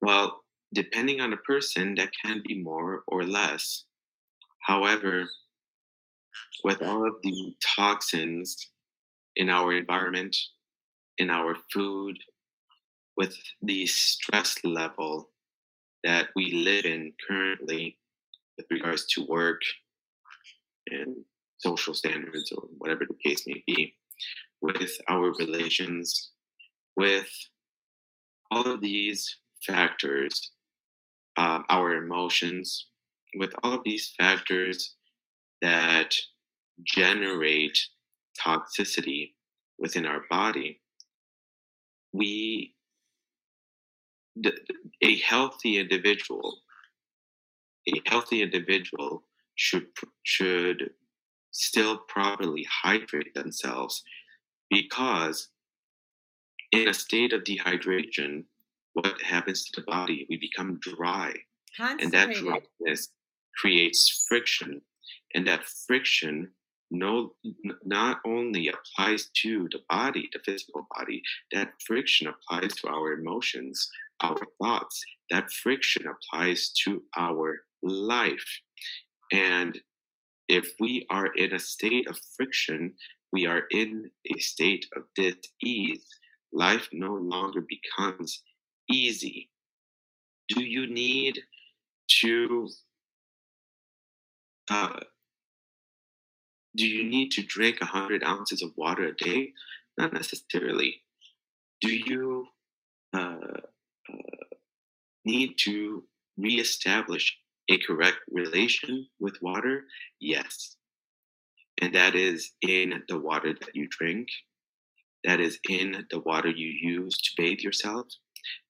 Well, depending on the person, that can be more or less. However, with all of the toxins in our environment, in our food, with the stress level that we live in currently with regards to work and social standards or whatever the case may be, with our relations, with all of these factors, uh, our emotions, with all of these factors that generate toxicity within our body, we, a healthy individual, a healthy individual should should still properly hydrate themselves because in a state of dehydration, what happens to the body? We become dry. And that dryness creates friction. And that friction no not only applies to the body the physical body that friction applies to our emotions our thoughts. That friction applies to our life. And if we are in a state of friction we are in a state of dis-ease. Life no longer becomes easy. Do you need to uh, do you need to drink 100 ounces of water a day? Not necessarily. Do you need to reestablish a correct relation with water? Yes. And that is in the water that you drink. That is in the water you use to bathe yourself.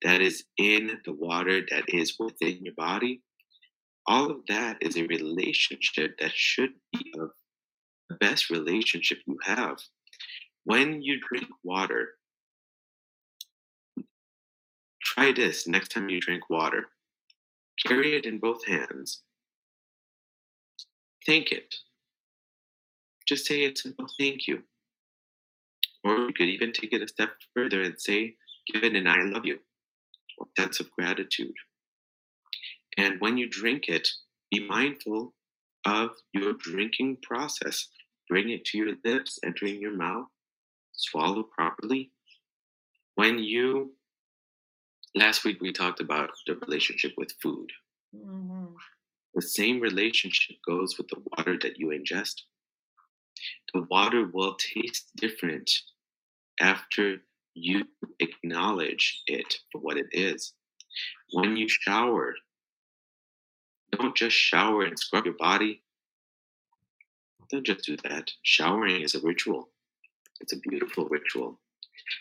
That is in the water that is within your body. All of that is a relationship that should be of the best relationship you have. When you drink water, try this next time you drink water. Carry it in both hands. Thank it. Just say a simple thank you. Or you could even take it a step further and say, give it an I love you, or sense of gratitude. And when you drink it, be mindful of your drinking process. Bring it to your lips, entering your mouth, swallow properly. When you, last week we talked about the relationship with food. Mhm. The same relationship goes with the water that you ingest. The water will taste different after you acknowledge it for what it is. When you shower, don't just shower and scrub your body. Don't just do that. Showering is a ritual, it's a beautiful ritual.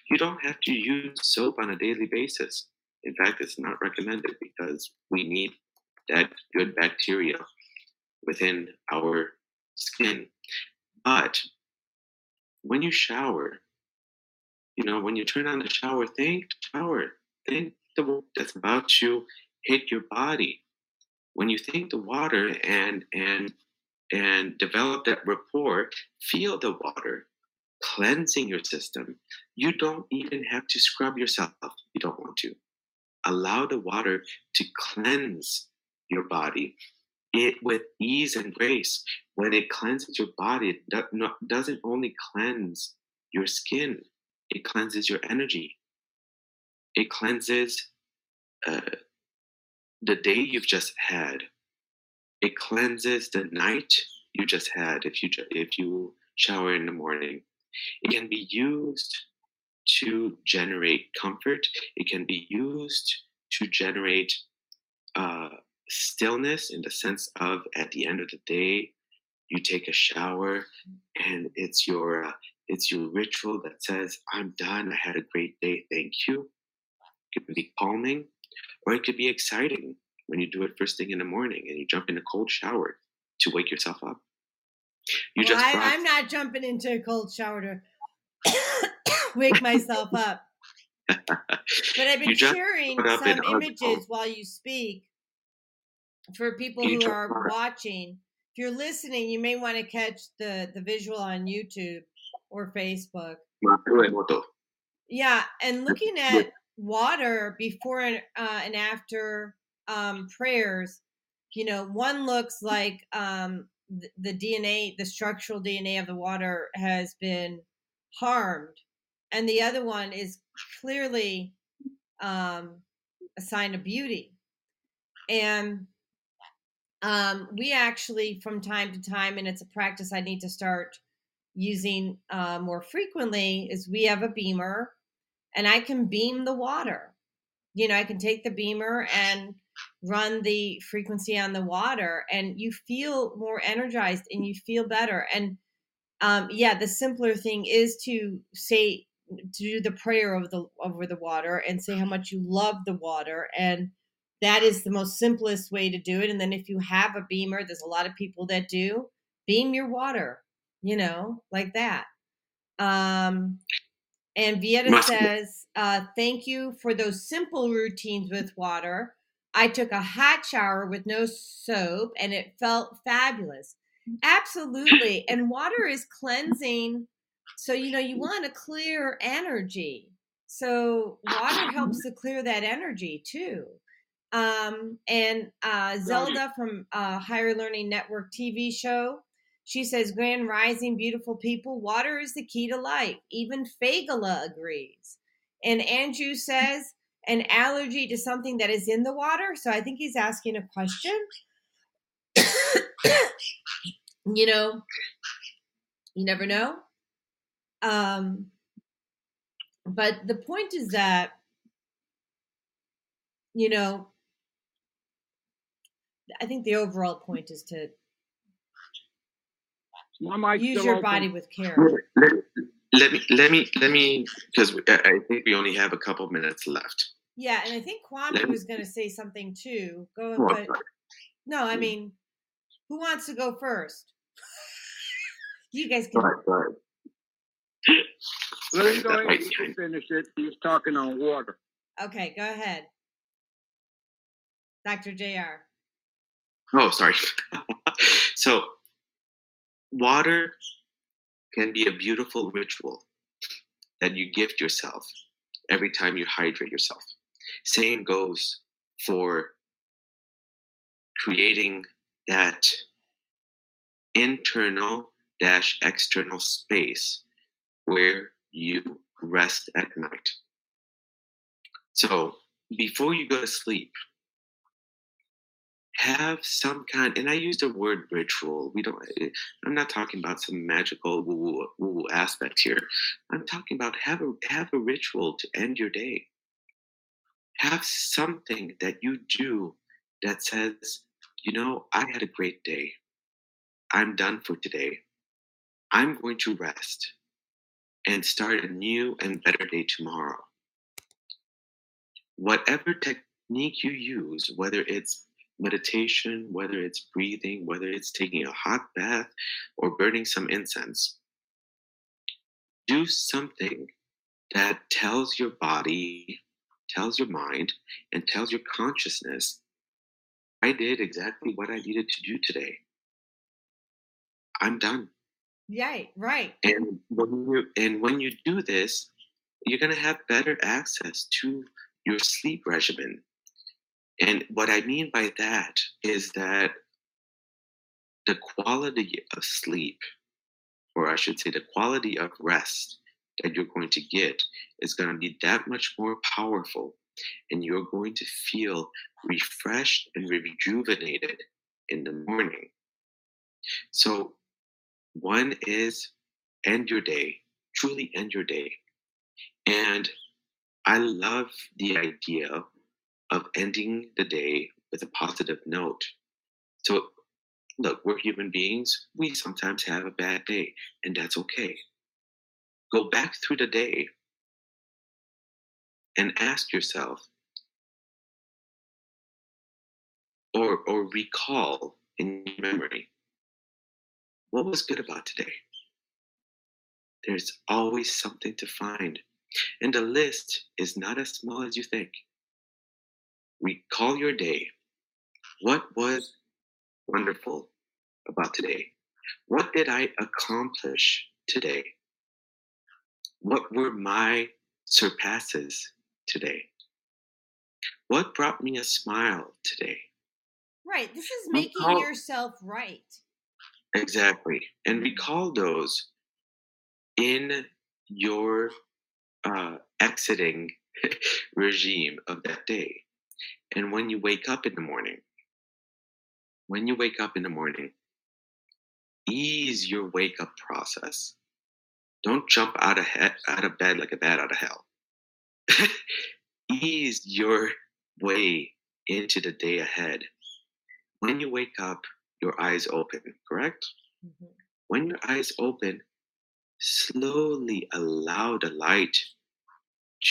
You don't have to use soap on a daily basis. In fact, it's not recommended because we need that good bacteria within our skin. But when you shower, you know, when you turn on the shower, think shower, think the water that's about to hit your body. When you think the water and and and develop that rapport, feel the water cleansing your system. You don't even have to scrub yourself if you don't want to. Allow the water to cleanse your body it with ease and grace. When it cleanses your body, it doesn't only cleanse your skin, it cleanses your energy. It cleanses uh, the day you've just had. It cleanses the night you just had if you if you shower in the morning. It can be used to generate comfort. It can be used to generate uh, stillness in the sense of at the end of the day, you take a shower and it's your uh, it's your ritual that says i'm done. I had a great day. Thank you. It could be calming or it could be exciting when you do it first thing in the morning and you jump in a cold shower to wake yourself up. You well, just I, i'm not jumping into a cold shower to wake myself up. But i've [LAUGHS] been sharing some images while you speak for people who are watching. If you're listening you may want to catch the the visual on youtube or Facebook. Yeah, and looking at water before and, uh, and after um, prayers, you know, one looks like um, the, the DNA, the structural DNA of the water has been harmed, and the other one is clearly um, a sign of beauty. And um, we actually, from time to time, and it's a practice I need to start using uh, more frequently is we have a BEMER and I can beam the water. You know, I can take the BEMER and run the frequency on the water and you feel more energized and you feel better. And um, yeah, the simpler thing is to say, to do the prayer over the over the water and say how much you love the water and that is the most simplest way to do it and then if you have a BEMER there's a lot of people that do beam your water you know, like that. Um, and Beata says, uh, thank you for those simple routines with water. I took a hot shower with no soap and it felt fabulous. Absolutely. And water is cleansing. So, you know, you want a clear energy. So, water helps [LAUGHS] to clear that energy too. Um, and uh, Zelda from uh, Higher Learning Network TV show she says, Grand Rising, beautiful people, water is the key to life. Even Fagala agrees. And Andrew says, an allergy to something that is in the water. So I think he's asking a question. [COUGHS] you know, you never know. Um, but the point is that, you know, I think the overall point is to my Use your open. body with care. Let, let, me let me let me because I think we only have a couple minutes left. Yeah, and I think Kwame was going to say something too. Go, oh, but no, I mean, who wants to go first? [LAUGHS] you guys can. Go ahead, go ahead. Let him go ahead and finish it. He's talking on water. Okay, go ahead. Dr. JR. Oh, sorry. [LAUGHS] so water can be a beautiful ritual that you gift yourself every time you hydrate yourself. Same goes for creating that internal dash external space where you rest at night. So before you go to sleep, have some kind and i use the word ritual. We don't i'm not talking about some magical woo woo aspect here. I'm talking about have a have a ritual to end your day. Have something that you do that says you know i had a great day. I'm done for today. I'm going to rest and start a new and better day tomorrow whatever technique you use, whether it's meditation, whether it's breathing, whether it's taking a hot bath or burning some incense, do something that tells your body, tells your mind, and tells your consciousness, I did exactly what I needed to do today. I'm done. Right, right. And when you and when you do this, you're gonna have better access to your sleep regimen. And what I mean by that is that the quality of sleep, or I should say the quality of rest that you're going to get is going to be that much more powerful. And you're going to feel refreshed and rejuvenated in the morning. So, one is end your day, truly end your day. And I love the idea of ending the day with a positive note. So, look, we're human beings. We sometimes have a bad day, and that's okay. Go back through the day and ask yourself, or, or recall in memory, what was good about today? There's always something to find. And the list is not as small as you think. Recall your day. What was wonderful about today? What did I accomplish today? What were my surpasses today? What brought me a smile today? Right. This is making Recall- yourself right. Exactly. And recall those in your uh, exiting [LAUGHS] regime of that day. And when you wake up in the morning, when you wake up in the morning, ease your wake up process. Don't jump out of he- out of bed like a bat out of hell. [LAUGHS] ease your way into the day ahead. When you wake up, your eyes open, correct? Mhm. When your eyes open, slowly allow the light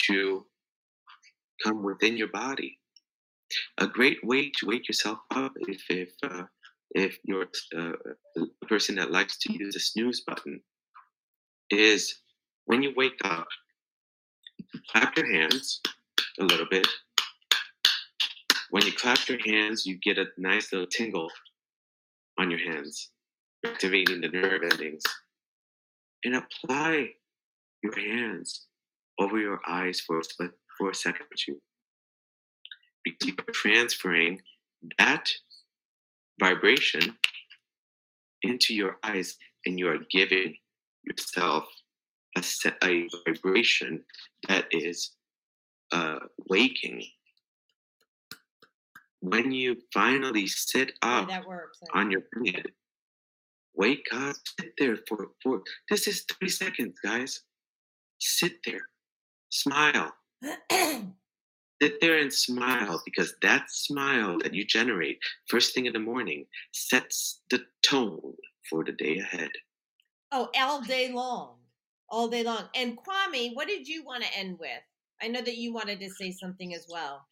to come within your body. A great way to wake yourself up if if uh, if you're uh, a person that likes to use the snooze button is when you wake up, clap your hands a little bit. When you clap your hands, you get a nice little tingle on your hands, activating the nerve endings. And apply your hands over your eyes for a split for a second or two. Because you're transferring that vibration into your eyes and you are giving yourself a, a vibration that is uh, waking. When you finally sit Yeah, up that works. on your bed, wake up, sit there for, for this is 30 seconds, guys. Sit there, smile, [CLEARS THROAT] sit there and smile because that smile that you generate first thing in the morning sets the tone for the day ahead. oh, all day long. All day long. And Kwame, what did you want to end with? I know that you wanted to say something as well.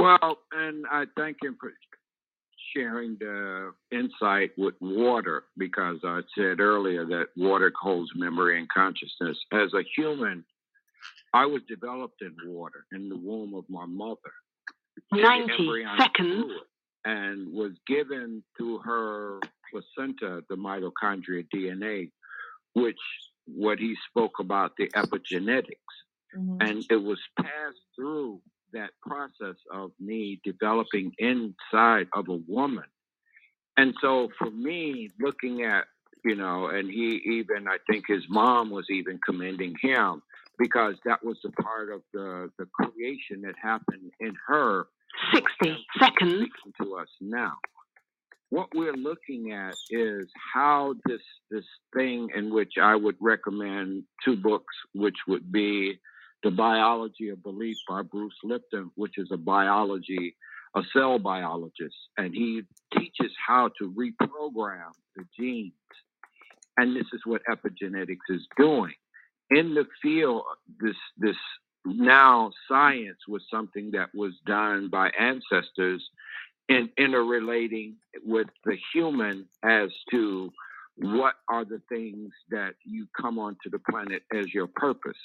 Well, and I thank him for sharing the insight with water because I said earlier that water holds memory and consciousness. As a human, I was developed in water in the womb of my mother. in 90 seconds. And was given to her placenta the mitochondria DNA, which what he spoke about the epigenetics Mhm. and it was passed through that process of me developing inside of a woman. And so for me, looking at, you know, and he even, I think his mom was even commending him because that was a part of the, the creation that happened in her 60 seconds. to us now. What we're looking at is how this this thing in which I would recommend two books, which would be The Biology of Belief by Bruce Lipton, which is a biology, a cell biologist, and he teaches how to reprogram the genes. And this is what epigenetics is doing. In the field, this this now science was something that was done by ancestors in interrelating with the human as to what are the things that you come onto the planet as your purpose.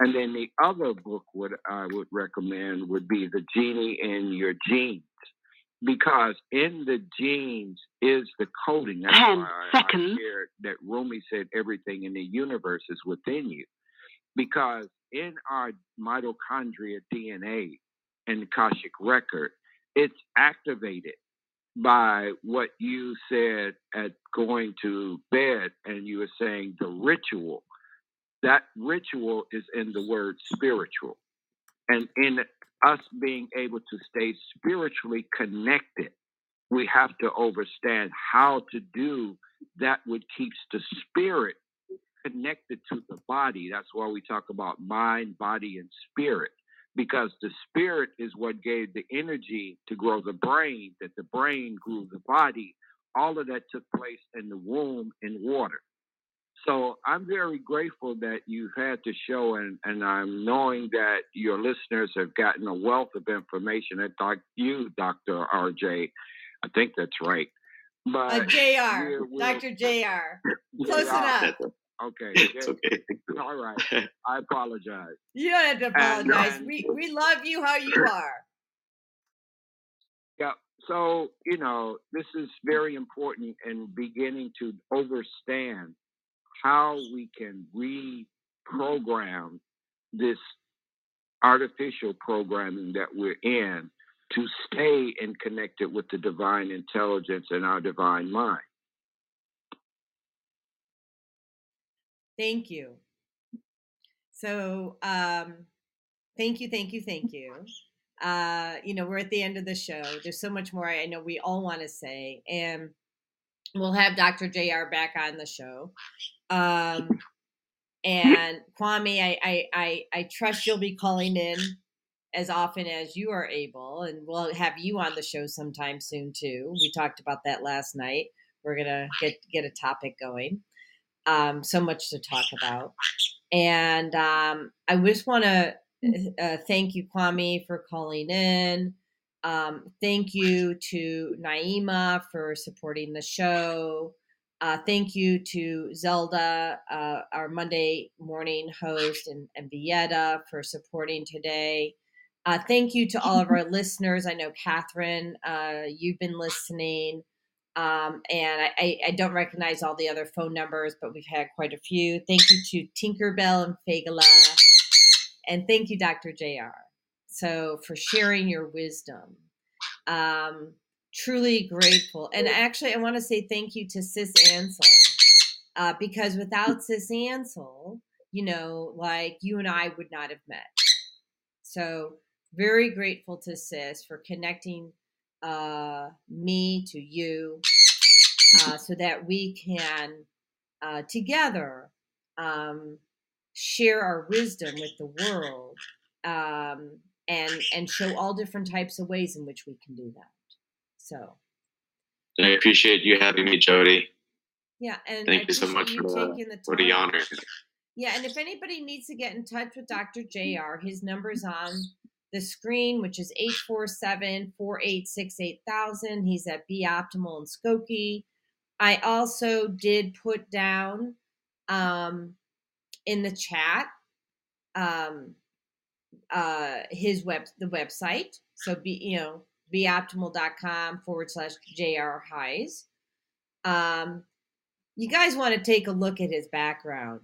And then the other book would I would recommend would be The Genie in Your Genes. Because in the genes is the coding. That's Ten why I, seconds. I shared that Rumi said everything in the universe is within you. Because in our mitochondria DNA and Akashic record, it's activated by what you said at going to bed, and you were saying the ritual. That ritual is in the word spiritual. And in us being able to stay spiritually connected, we have to understand how to do that which keeps the spirit connected to the body. That's why we talk about mind, body, and spirit because the spirit is what gave the energy to grow the brain, that the brain grew the body. All of that took place in the womb in water. So I'm very grateful that you've had the show, and, and I'm knowing that your listeners have gotten a wealth of information. And doc, you, Dr. RJ, I think that's right. But Uh, Jr. we're- we're- Dr. Jr. [LAUGHS] Close Yeah, enough. Okay. [LAUGHS] It's okay. All right. [LAUGHS] I apologize. You don't have to And, apologize. um, we we love you how you are. Yeah. So, you know, this is very important in beginning to understand how we can reprogram this artificial programming that we're in to stay and connected with the divine intelligence and our divine mind. Thank you. So, um, thank you, thank you, thank you. Uh, you know, we're at the end of the show. There's so much more I know we all want to say, and we'll have Dr. JR back on the show. Um, and Kwame, I, I, I, I trust you'll be calling in as often as you are able, and we'll have you on the show sometime soon too. We talked about that last night. We're gonna get get a topic going. Um, so much to talk about, and um, I just want to uh, thank you, Kwame, for calling in. Um, thank you to Naima for supporting the show. Uh, thank you to Zelda, uh, our Monday morning host, and, and Beata for supporting today. Uh, thank you to all of our [LAUGHS] listeners. I know Catherine, uh, you've been listening, um, and I, I, I don't recognize all the other phone numbers, but we've had quite a few. Thank you to Tinkerbell and Fagala, and thank you, Dr. Jr. So for sharing your wisdom. Um, truly grateful. And actually, I want to say thank you to Sis Ansel uh, because without Sis Ansel, you know, like you and I would not have met. So, very grateful to Sis for connecting uh, me to you uh, so that we can uh, together um, share our wisdom with the world um, and and show all different types of ways in which we can do that. So I appreciate you having me, Jody. yeah, and Thank I you so much you for the, taking the for the honor. Yeah, and if anybody needs to get in touch with Dr. JR, his number's on the screen, which is 847 486 8000. He's at Be Optimal in Skokie. I also did put down um, in the chat um, uh, his web the website. So be you know beoptimal.com forward slash jr highs. Um, you guys want to take a look at his background.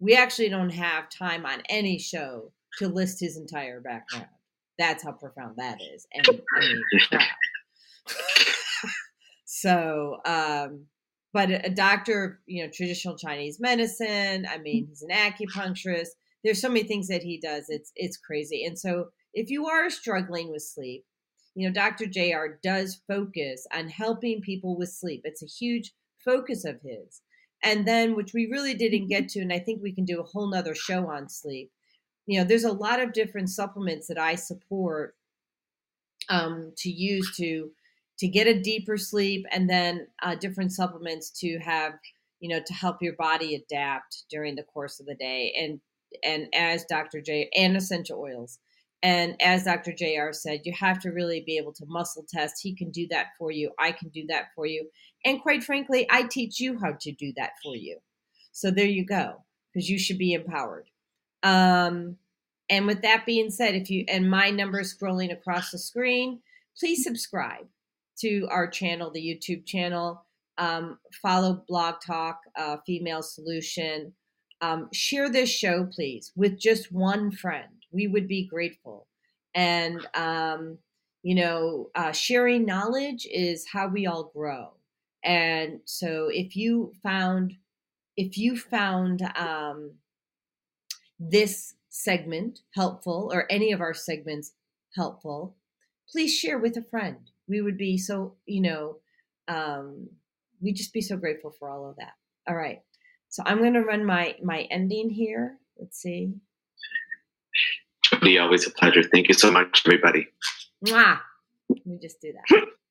We actually don't have time on any show to list his entire background. That's how profound that is. And I mean, crap. so, um, but a doctor you know traditional Chinese medicine. I mean, he's an acupuncturist. There's so many things that he does. It's it's crazy. And so, if you are struggling with sleep, you know, Dr. JR does focus on helping people with sleep. It's a huge focus of his. And then, which we really didn't get to, and I think we can do a whole nother show on sleep. You know, there's a lot of different supplements that I support um, to use to to get a deeper sleep, and then uh, different supplements to have you know to help your body adapt during the course of the day. And and as Dr. J and essential oils. And as Dr. JR said, you have to really be able to muscle test. He can do that for you. I can do that for you. And quite frankly, I teach you how to do that for you. So there you go, because you should be empowered. Um, and with that being said, if you and my number is scrolling across the screen, please subscribe to our channel, the YouTube channel. Um, follow Blog Talk, uh, Female Solution. Um, share this show, please, with just one friend. We would be grateful. And, um, you know, uh, sharing knowledge is how we all grow. And so if you found, if you found um, this segment helpful or any of our segments helpful, please share with a friend. We would be so, you know, um, we'd just be so grateful for all of that. All right. So I'm going to run my my ending here. Let's see. Truly, always a pleasure. Thank you so much, everybody. Mwah. Let me just do that. [LAUGHS]